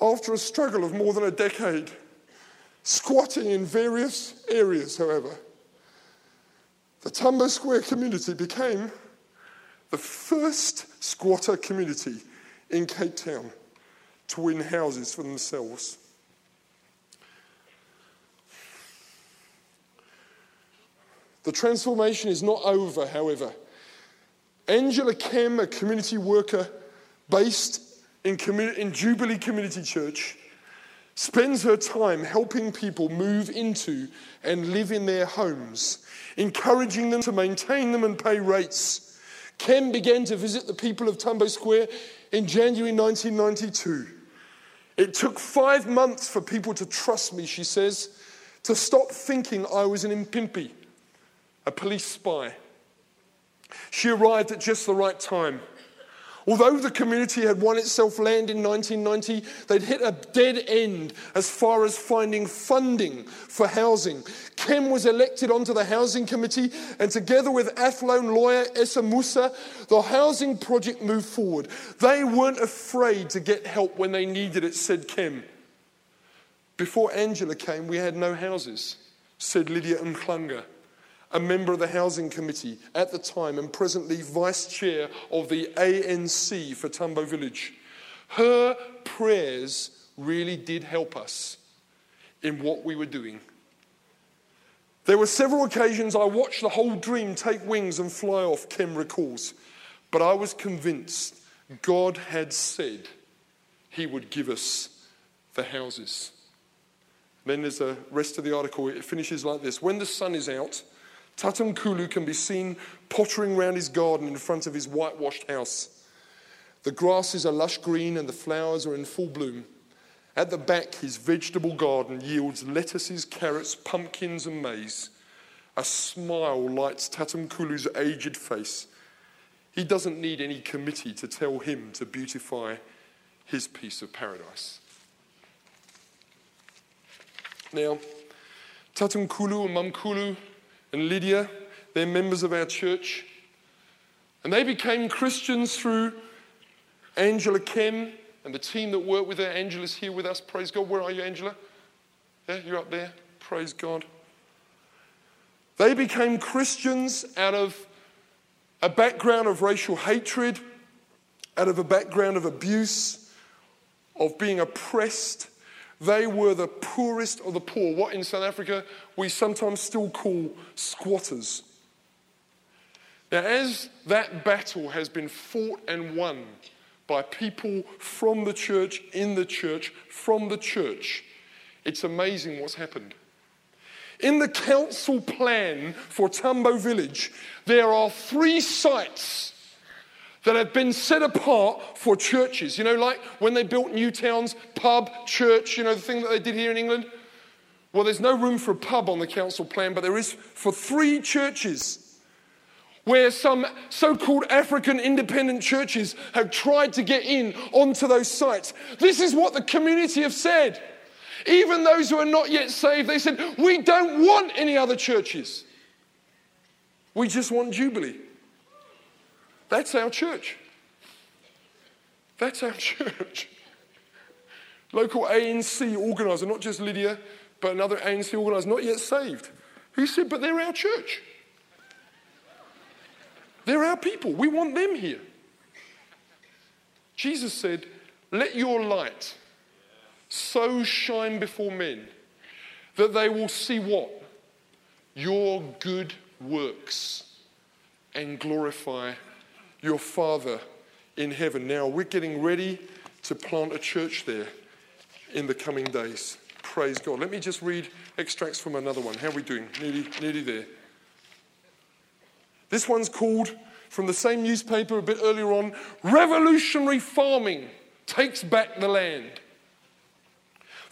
After a struggle of more than a decade, Squatting in various areas, however, the Tambo Square community became the first squatter community in Cape Town to win houses for themselves. The transformation is not over, however. Angela Kem, a community worker based in, in Jubilee Community Church, spends her time helping people move into and live in their homes, encouraging them to maintain them and pay rates. Kem began to visit the people of Tambo Square in January 1992. It took five months for people to trust me, she says, to stop thinking I was an impimpi, a police spy. She arrived at just the right time. Although the community had won itself land in 1990, they'd hit a dead end as far as finding funding for housing. Kem was elected onto the housing committee, and together with Athlone lawyer Essa Moosa, the housing project moved forward. They weren't afraid to get help when they needed it, said Kem. Before Angela came, we had no houses, said Lydia Mklanga a member of the Housing Committee at the time and presently vice chair of the ANC for Tambo Village. Her prayers really did help us in what we were doing. There were several occasions I watched the whole dream take wings and fly off, Kim recalls, but I was convinced God had said he would give us the houses. Then there's the rest of the article. It finishes like this When the sun is out, Tatum Kulu can be seen pottering round his garden in front of his whitewashed house. The grasses are lush green and the flowers are in full bloom. At the back, his vegetable garden yields lettuces, carrots, pumpkins, and maize. A smile lights Tatumkulu's aged face. He doesn't need any committee to tell him to beautify his piece of paradise. Now, Tatum Kulu and Mum Kulu and Lydia. They're members of our church. And they became Christians through Angela Kim and the team that worked with her. Angela's here with us. Praise God. Where are you, Angela? Yeah, you're up there. Praise God. They became Christians out of a background of racial hatred, out of a background of abuse, of being oppressed, they were the poorest of the poor, what in South Africa we sometimes still call squatters. Now, as that battle has been fought and won by people from the church, in the church, from the church, it's amazing what's happened. In the council plan for Tambo Village, there are three sites that have been set apart for churches. You know, like when they built new towns, pub, church, you know, the thing that they did here in England? Well, there's no room for a pub on the council plan, but there is for three churches where some so called African independent churches have tried to get in onto those sites. This is what the community have said. Even those who are not yet saved, they said, We don't want any other churches. We just want Jubilee. That's our church. That's our church. Local ANC organizer, not just Lydia, but another ANC organizer, not yet saved. He said, But they're our church. They're our people. We want them here. Jesus said, Let your light so shine before men that they will see what? Your good works and glorify your Father in heaven. Now, we're getting ready to plant a church there in the coming days. Praise God. Let me just read extracts from another one. How are we doing? Nearly, nearly there. This one's called, from the same newspaper a bit earlier on, Revolutionary Farming Takes Back the Land.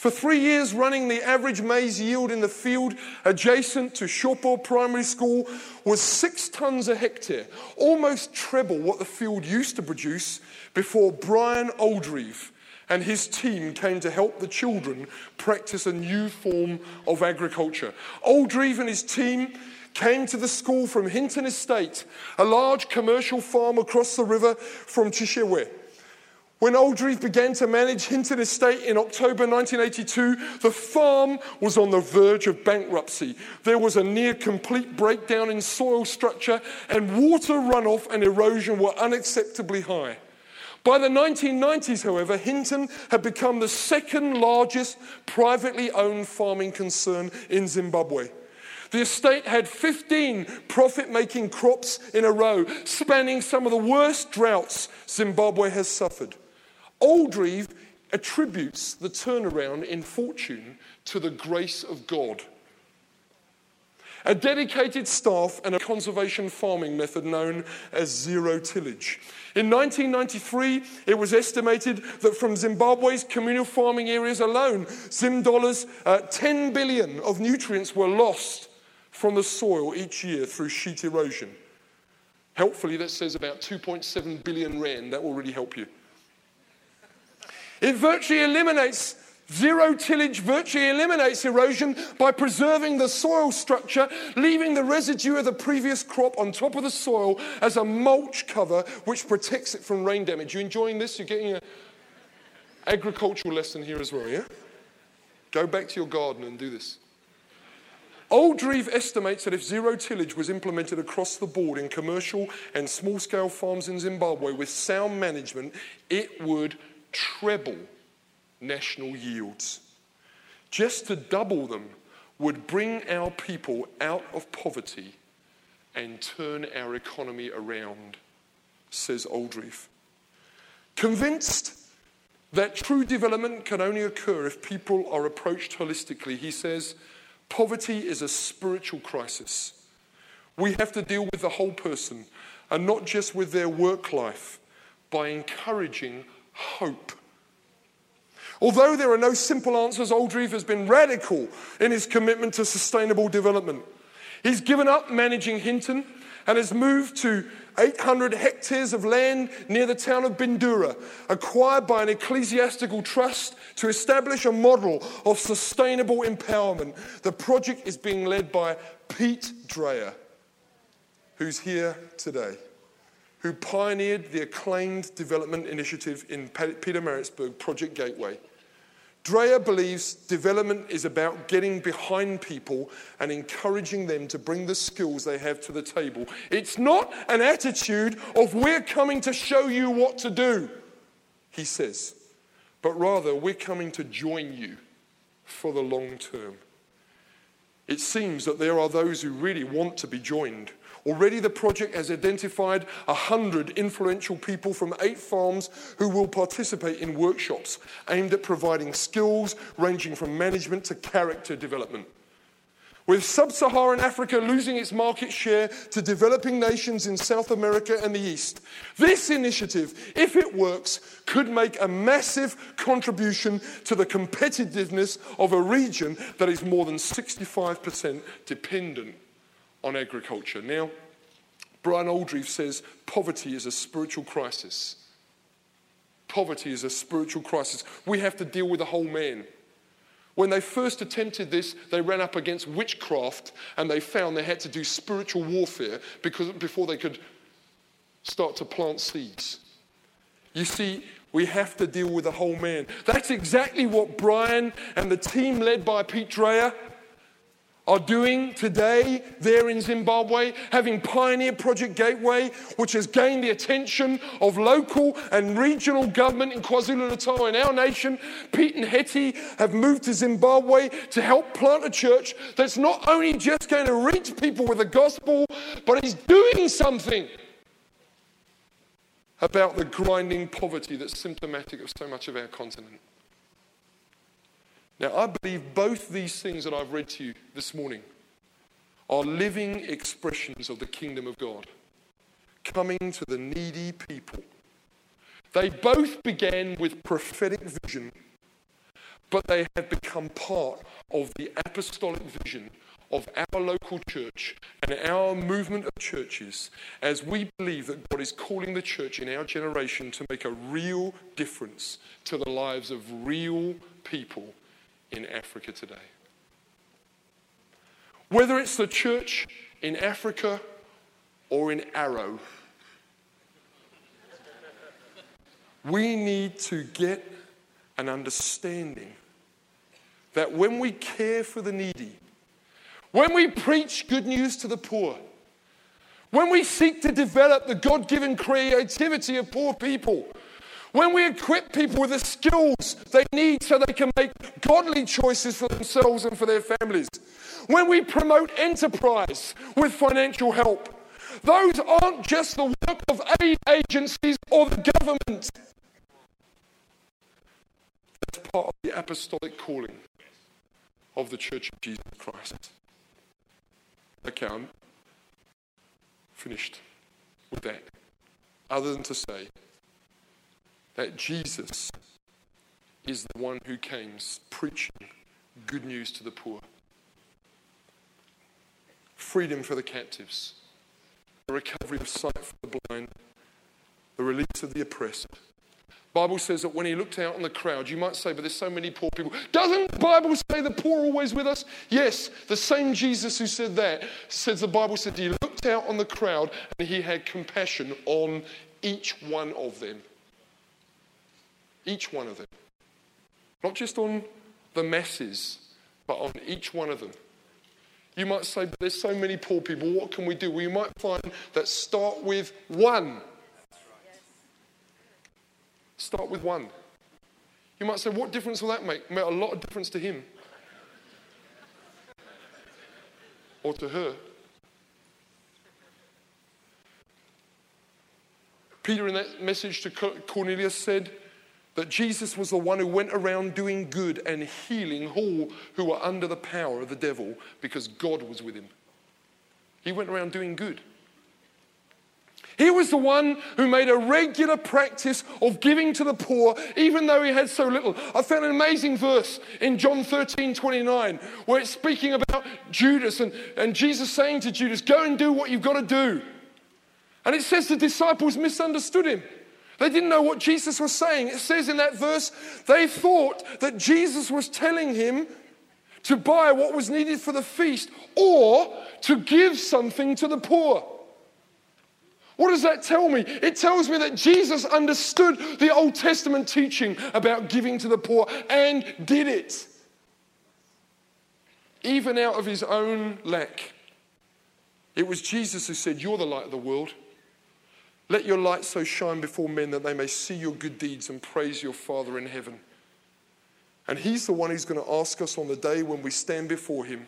For three years running, the average maize yield in the field adjacent to Shopo Primary School was six tonnes a hectare, almost treble what the field used to produce before Brian Oldreive and his team came to help the children practice a new form of agriculture. Oldreive and his team came to the school from Hinton Estate, a large commercial farm across the river from Chiweshe. When Oldreive began to manage Hinton Estate in October 1982, the farm was on the verge of bankruptcy. There was a near complete breakdown in soil structure, and water runoff and erosion were unacceptably high. By the 1990s, however, Hinton had become the second largest privately owned farming concern in Zimbabwe. The estate had 15 profit making crops in a row, spanning some of the worst droughts Zimbabwe has suffered. Oldreive attributes the turnaround in fortune to the grace of God. A dedicated staff and a conservation farming method known as zero tillage. In 1993, it was estimated that from Zimbabwe's communal farming areas alone, Zim dollars uh, 10 billion of nutrients were lost from the soil each year through sheet erosion. Helpfully, that says about 2.7 billion rand. That will really help you. It virtually eliminates Zero tillage virtually eliminates erosion by preserving the soil structure, leaving the residue of the previous crop on top of the soil as a mulch cover which protects it from rain damage. You enjoying this? You're getting an agricultural lesson here as well, yeah? Go back to your garden and do this. Oldreive estimates that if zero tillage was implemented across the board in commercial and small scale farms in Zimbabwe with sound management, it would treble national yields. Just to double them would bring our people out of poverty and turn our economy around, says Oldreive. Convinced that true development can only occur if people are approached holistically, he says, poverty is a spiritual crisis. We have to deal with the whole person and not just with their work life by encouraging hope Although there are no simple answers, Oldreive has been radical in his commitment to sustainable development. He's given up managing Hinton and has moved to 800 hectares of land near the town of Bindura, acquired by an ecclesiastical trust to establish a model of sustainable empowerment. The project is being led by Pete Dreyer, who's here today, who pioneered the acclaimed development initiative in Pietermaritzburg, Project Gateway. Dreyer believes development is about getting behind people and encouraging them to bring the skills they have to the table. It's not an attitude of we're coming to show you what to do, he says, but rather we're coming to join you for the long term. It seems that there are those who really want to be joined Already, the project has identified 100 influential people from eight farms who will participate in workshops aimed at providing skills ranging from management to character development. With sub Saharan Africa losing its market share to developing nations in South America and the East, this initiative, if it works, could make a massive contribution to the competitiveness of a region that is more than 65% dependent on agriculture. Now, Brian Oldreive says poverty is a spiritual crisis. Poverty is a spiritual crisis. We have to deal with the whole man. When they first attempted this, they ran up against witchcraft and they found they had to do spiritual warfare because, before they could start to plant seeds. You see, we have to deal with the whole man. That's exactly what Brian and the team led by Pete Dreyer are doing today there in Zimbabwe, having pioneered Project Gateway, which has gained the attention of local and regional government in KwaZulu Natal in our nation. Pete and Hetty have moved to Zimbabwe to help plant a church that's not only just going to reach people with the gospel, but is doing something about the grinding poverty that's symptomatic of so much of our continent. Now, I believe both these things that I've read to you this morning are living expressions of the kingdom of God coming to the needy people. They both began with prophetic vision, but they have become part of the apostolic vision of our local church and our movement of churches as we believe that God is calling the church in our generation to make a real difference to the lives of real people in Africa today. Whether it's the church in Africa or in Arrow, we need to get an understanding that when we care for the needy, when we preach good news to the poor, when we seek to develop the God given creativity of poor people, When we equip people with the skills they need so they can make godly choices for themselves and for their families. When we promote enterprise with financial help. Those aren't just the work of aid agencies or the government. That's part of the apostolic calling of the Church of Jesus Christ. Okay, I'm finished with that. Other than to say that Jesus is the one who came preaching good news to the poor, freedom for the captives, the recovery of sight for the blind, the release of the oppressed. Bible says that when he looked out on the crowd, you might say, but there's so many poor people. Doesn't the Bible say the poor are always with us? Yes, the same Jesus who said that says the Bible said he looked out on the crowd and he had compassion on each one of them. Each one of them. Not just on the masses, but on each one of them. You might say, but there's so many poor people, what can we do? Well, you might find that start with one. Start with one. You might say, what difference will that make? Make a lot of difference to him or to her. Peter, in that message to Cornelius, said, that Jesus was the one who went around doing good and healing all who were under the power of the devil because God was with him. He went around doing good. He was the one who made a regular practice of giving to the poor, even though he had so little. I found an amazing verse in John 13 29, where it's speaking about Judas and, and Jesus saying to Judas, Go and do what you've got to do. And it says the disciples misunderstood him. They didn't know what Jesus was saying. It says in that verse, they thought that Jesus was telling him to buy what was needed for the feast or to give something to the poor. What does that tell me? It tells me that Jesus understood the Old Testament teaching about giving to the poor and did it. Even out of his own lack. It was Jesus who said, You're the light of the world. Let your light so shine before men that they may see your good deeds and praise your Father in heaven. And He's the one who's going to ask us on the day when we stand before Him,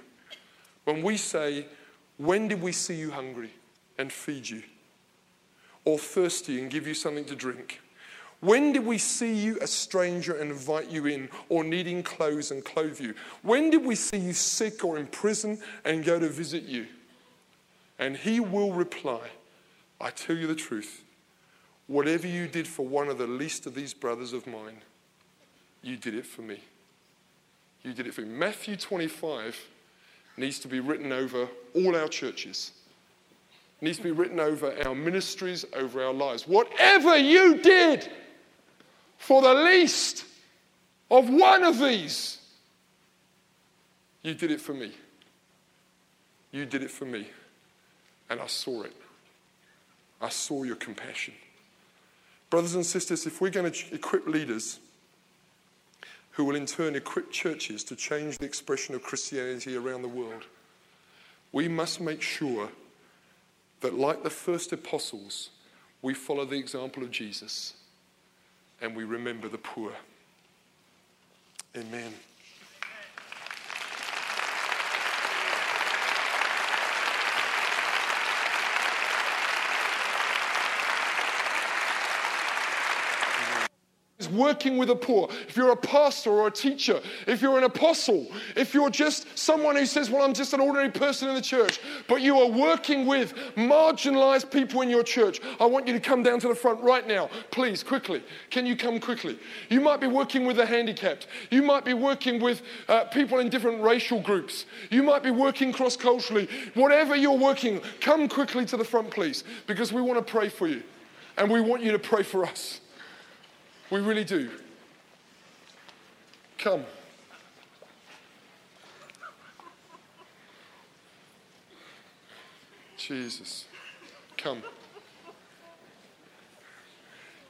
when we say, When did we see you hungry and feed you? Or thirsty and give you something to drink? When did we see you a stranger and invite you in, or needing clothes and clothe you? When did we see you sick or in prison and go to visit you? And he will reply, I tell you the truth. Whatever you did for one of the least of these brothers of mine, you did it for me. You did it for me. Matthew 25 needs to be written over all our churches. It needs to be written over our ministries, over our lives. Whatever you did for the least of one of these, you did it for me. You did it for me. And I saw it. I saw your compassion. Brothers and sisters, if we're going to equip leaders who will in turn equip churches to change the expression of Christianity around the world, we must make sure that, like the first apostles, we follow the example of Jesus and we remember the poor. Amen. Working with the poor, if you're a pastor or a teacher, if you're an apostle, if you're just someone who says, Well, I'm just an ordinary person in the church, but you are working with marginalized people in your church, I want you to come down to the front right now. Please, quickly. Can you come quickly? You might be working with the handicapped. You might be working with uh, people in different racial groups. You might be working cross culturally. Whatever you're working, come quickly to the front, please, because we want to pray for you. And we want you to pray for us. We really do. Come. Jesus. Come.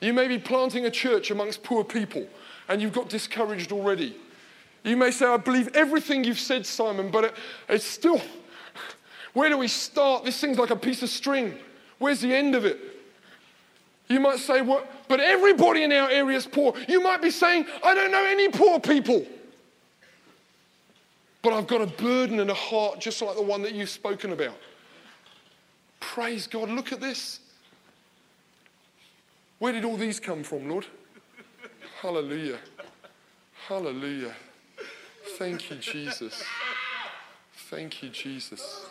You may be planting a church amongst poor people and you've got discouraged already. You may say, I believe everything you've said, Simon, but it, it's still, where do we start? This thing's like a piece of string. Where's the end of it? You might say, what? But everybody in our area is poor. You might be saying, I don't know any poor people. But I've got a burden and a heart just like the one that you've spoken about. Praise God. Look at this. Where did all these come from, Lord? Hallelujah. Hallelujah. Thank you, Jesus. Thank you, Jesus.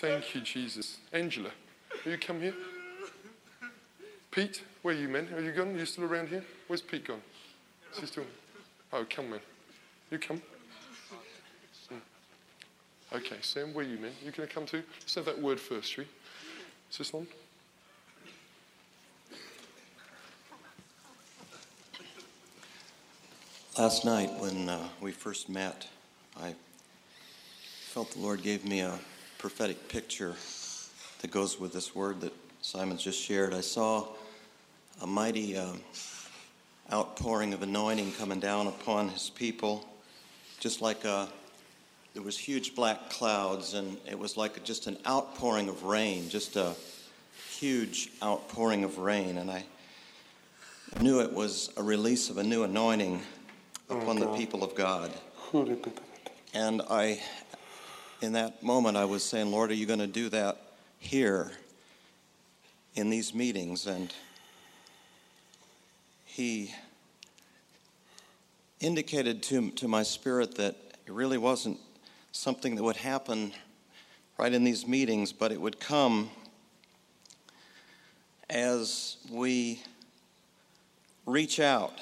Thank you, Jesus. Angela, will you come here? Pete, where are you, man? Are you gone? Are you still around here? Where's Pete gone? Is he still? Oh, come, man. You come. Hmm. Okay, Sam, where are you, man? You going to come too? Let's have that word first, shall we? Is this on? Last night, when uh, we first met, I felt the Lord gave me a prophetic picture that goes with this word that Simon's just shared. I saw a mighty uh, outpouring of anointing coming down upon his people, just like a, uh, there was huge black clouds, and it was like just an outpouring of rain, just a huge outpouring of rain. And I knew it was a release of a new anointing upon the people of God. And I, in that moment, I was saying, Lord, are you going to do that here in these meetings? And He indicated to, to my spirit that it really wasn't something that would happen right in these meetings, but it would come as we reach out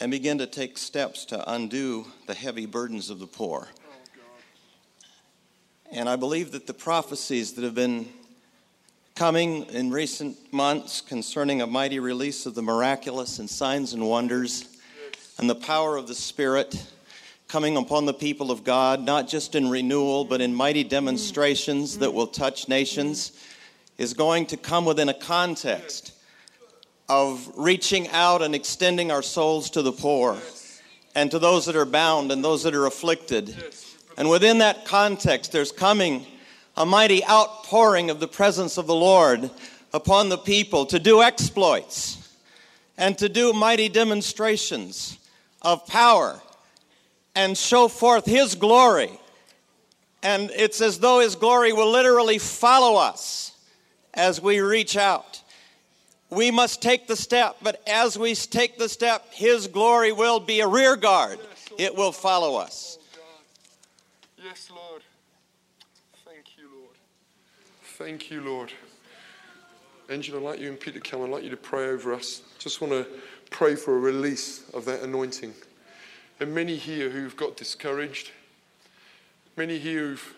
and begin to take steps to undo the heavy burdens of the poor. Oh, and I believe that the prophecies that have been coming in recent months concerning a mighty release of the miraculous and signs and wonders and the power of the Spirit coming upon the people of God, not just in renewal, but in mighty demonstrations that will touch nations, is going to come within a context of reaching out and extending our souls to the poor and to those that are bound and those that are afflicted. And within that context, there's coming a mighty outpouring of the presence of the Lord upon the people to do exploits and to do mighty demonstrations of power and show forth His glory. And it's as though His glory will literally follow us as we reach out we must take the step, but as we take the step, His glory will be a rear guard. It will follow us. Yes, Lord. Thank you, Lord. Angela, I'd like you and Peter come. I'd like you to pray over us. Just want to pray for a release of that anointing. And many here who've got discouraged, many here who've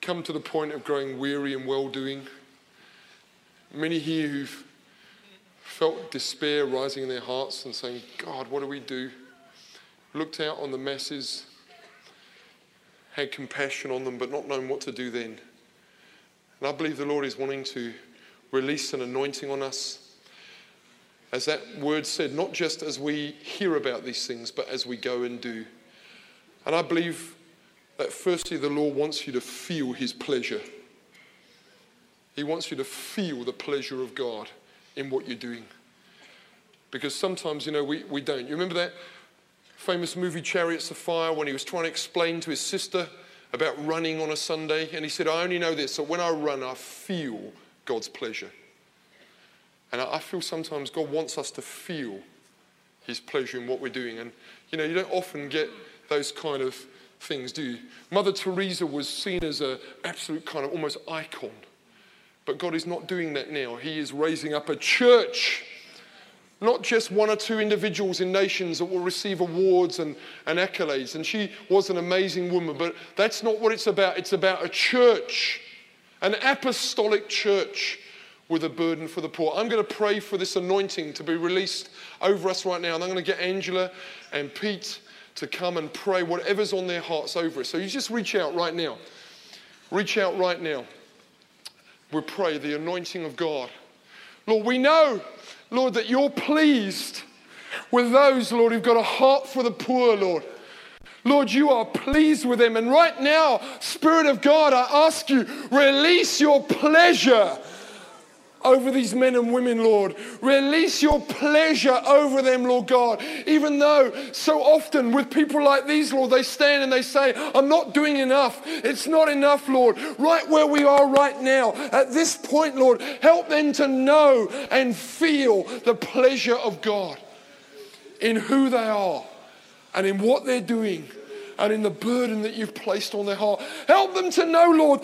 come to the point of growing weary and well doing, many here who've felt despair rising in their hearts and saying, God, what do we do? Looked out on the masses, had compassion on them, but not knowing what to do then. And I believe the Lord is wanting to release an anointing on us. As that word said, not just as we hear about these things, but as we go and do. And I believe that firstly, the Lord wants you to feel his pleasure. He wants you to feel the pleasure of God in what you're doing. Because sometimes, you know, we, we don't. You remember that famous movie Chariots of Fire when he was trying to explain to his sister about running on a Sunday? And he said, I only know this, so when I run, I feel God's pleasure. And I feel sometimes God wants us to feel his pleasure in what we're doing. And, you know, you don't often get those kind of things, do you? Mother Teresa was seen as an absolute kind of almost icon. But God is not doing that now. He is raising up a church, not just one or two individuals in nations that will receive awards and, and accolades. And she was an amazing woman, but that's not what it's about. It's about a church, an apostolic church with a burden for the poor. I'm going to pray for this anointing to be released over us right now. And I'm going to get Angela and Pete to come and pray whatever's on their hearts over us. So you just reach out right now. Reach out right now we pray the anointing of God. Lord, we know, Lord, that you're pleased with those, Lord, who've got a heart for the poor, Lord. Lord, you are pleased with them. And right now, Spirit of God, I ask you, release your pleasure over these men and women, Lord. Release your pleasure over them, Lord God. Even though so often with people like these, Lord, they stand and they say, I'm not doing enough. It's not enough, Lord. Right where we are right now, at this point, Lord, help them to know and feel the pleasure of God in who they are and in what they're doing and in the burden that you've placed on their heart. Help them to know, Lord,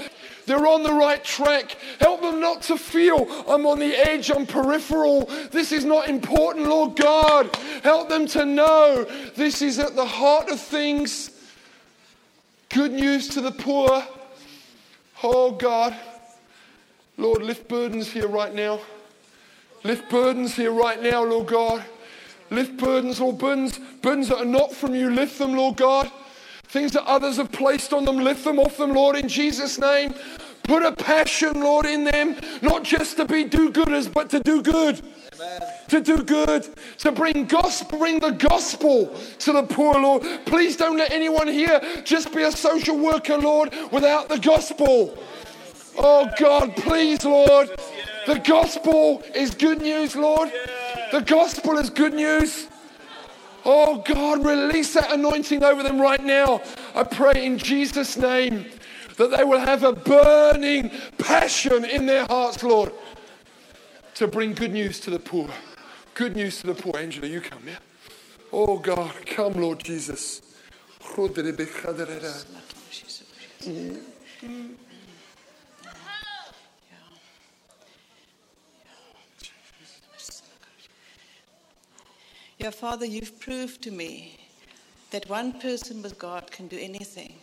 they're on the right track. Help them not to feel I'm on the edge, I'm peripheral. This is not important, Lord God. Help them to know this is at the heart of things. Good news to the poor. Oh God. Lord, lift burdens here right now. Lift burdens here right now, Lord God. Lift burdens, Lord, burdens, burdens that are not from you. Lift them, Lord God. Things that others have placed on them, lift them off them, Lord, in Jesus' name. Put a passion, Lord, in them, not just to be do gooders, but to do good. Amen. To do good, to bring gospel, bring the gospel to the poor, Lord. Please don't let anyone here just be a social worker, Lord, without the gospel. Oh God, please, Lord. The gospel is good news, Lord. The gospel is good news. Oh God, release that anointing over them right now. I pray in Jesus' name that they will have a burning passion in their hearts, Lord, to bring good news to the poor. Good news to the poor. Angela, you come, yeah? Oh God, come, Lord Jesus. Yeah, Father, you've proved to me that one person with God can do anything.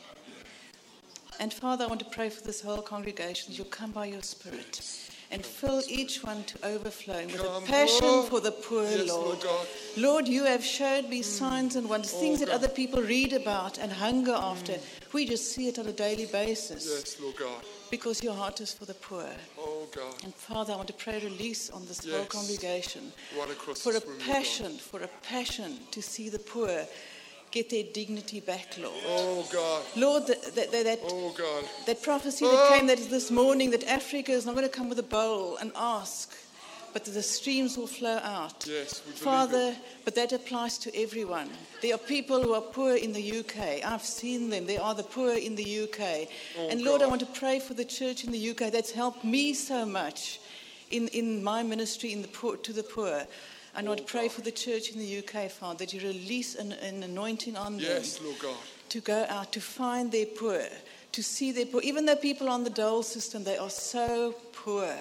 And Father, I want to pray for this whole congregation. You'll come by your Spirit and fill each one to overflowing with a passion for the poor, Yes, Lord. Lord Lord, you have showed me mm. signs and wonders, oh, things that other people read about and hunger after. Mm. We just see it on a daily basis Yes, Lord God. Because your heart is for the poor. Oh God. And Father, I want to pray release on this whole congregation for a room, Lord God. passion, for a passion to see the poor get their dignity back, Lord. Oh God. Lord, that, that, that, that, Oh God. that prophecy Oh. that came that this morning that Africa is not going to come with a bowl and ask, but the streams will flow out. Yes, Father, but that applies to everyone. There are people who are poor in the UK. I've seen them. They are the poor in the UK. and Lord, I Oh, want to pray for the church in the UK that's helped me so much in, in my ministry in the poor, to the poor. And I want to pray for the church in the UK, Father, that you release an, an anointing on them Lord God. to go out to find their poor, to see their poor. Even though people on the dole system, they are so poor.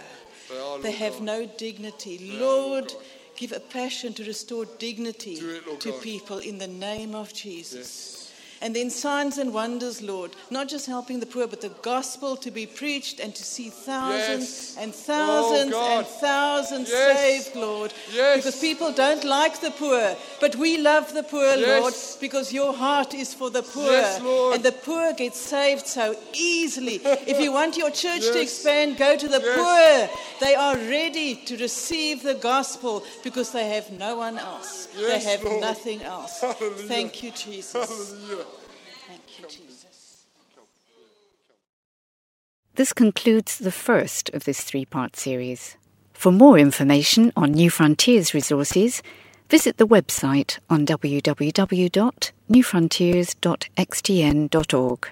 They are, They Lord have no dignity. Lord give a passion to restore dignity Do it, Lord to people in the name of Jesus. And then signs and wonders, Lord, not just helping the poor, but the gospel to be preached and to see thousands Yes. and oh, thousands Oh, and thousands Yes. saved, Lord. Yes. Because people don't like the poor, but we love the poor. Lord, because your heart is for the poor. And the poor get saved so easily. if you want your church to expand, go to the poor. They are ready to receive the gospel because they have no one else. They have Lord. nothing else. Hallelujah. Thank you, Jesus. Hallelujah. Thank you, Jesus. This concludes the first of this three part series. For more information on New Frontiers resources, visit the website on www.newfrontiers.xtn.org.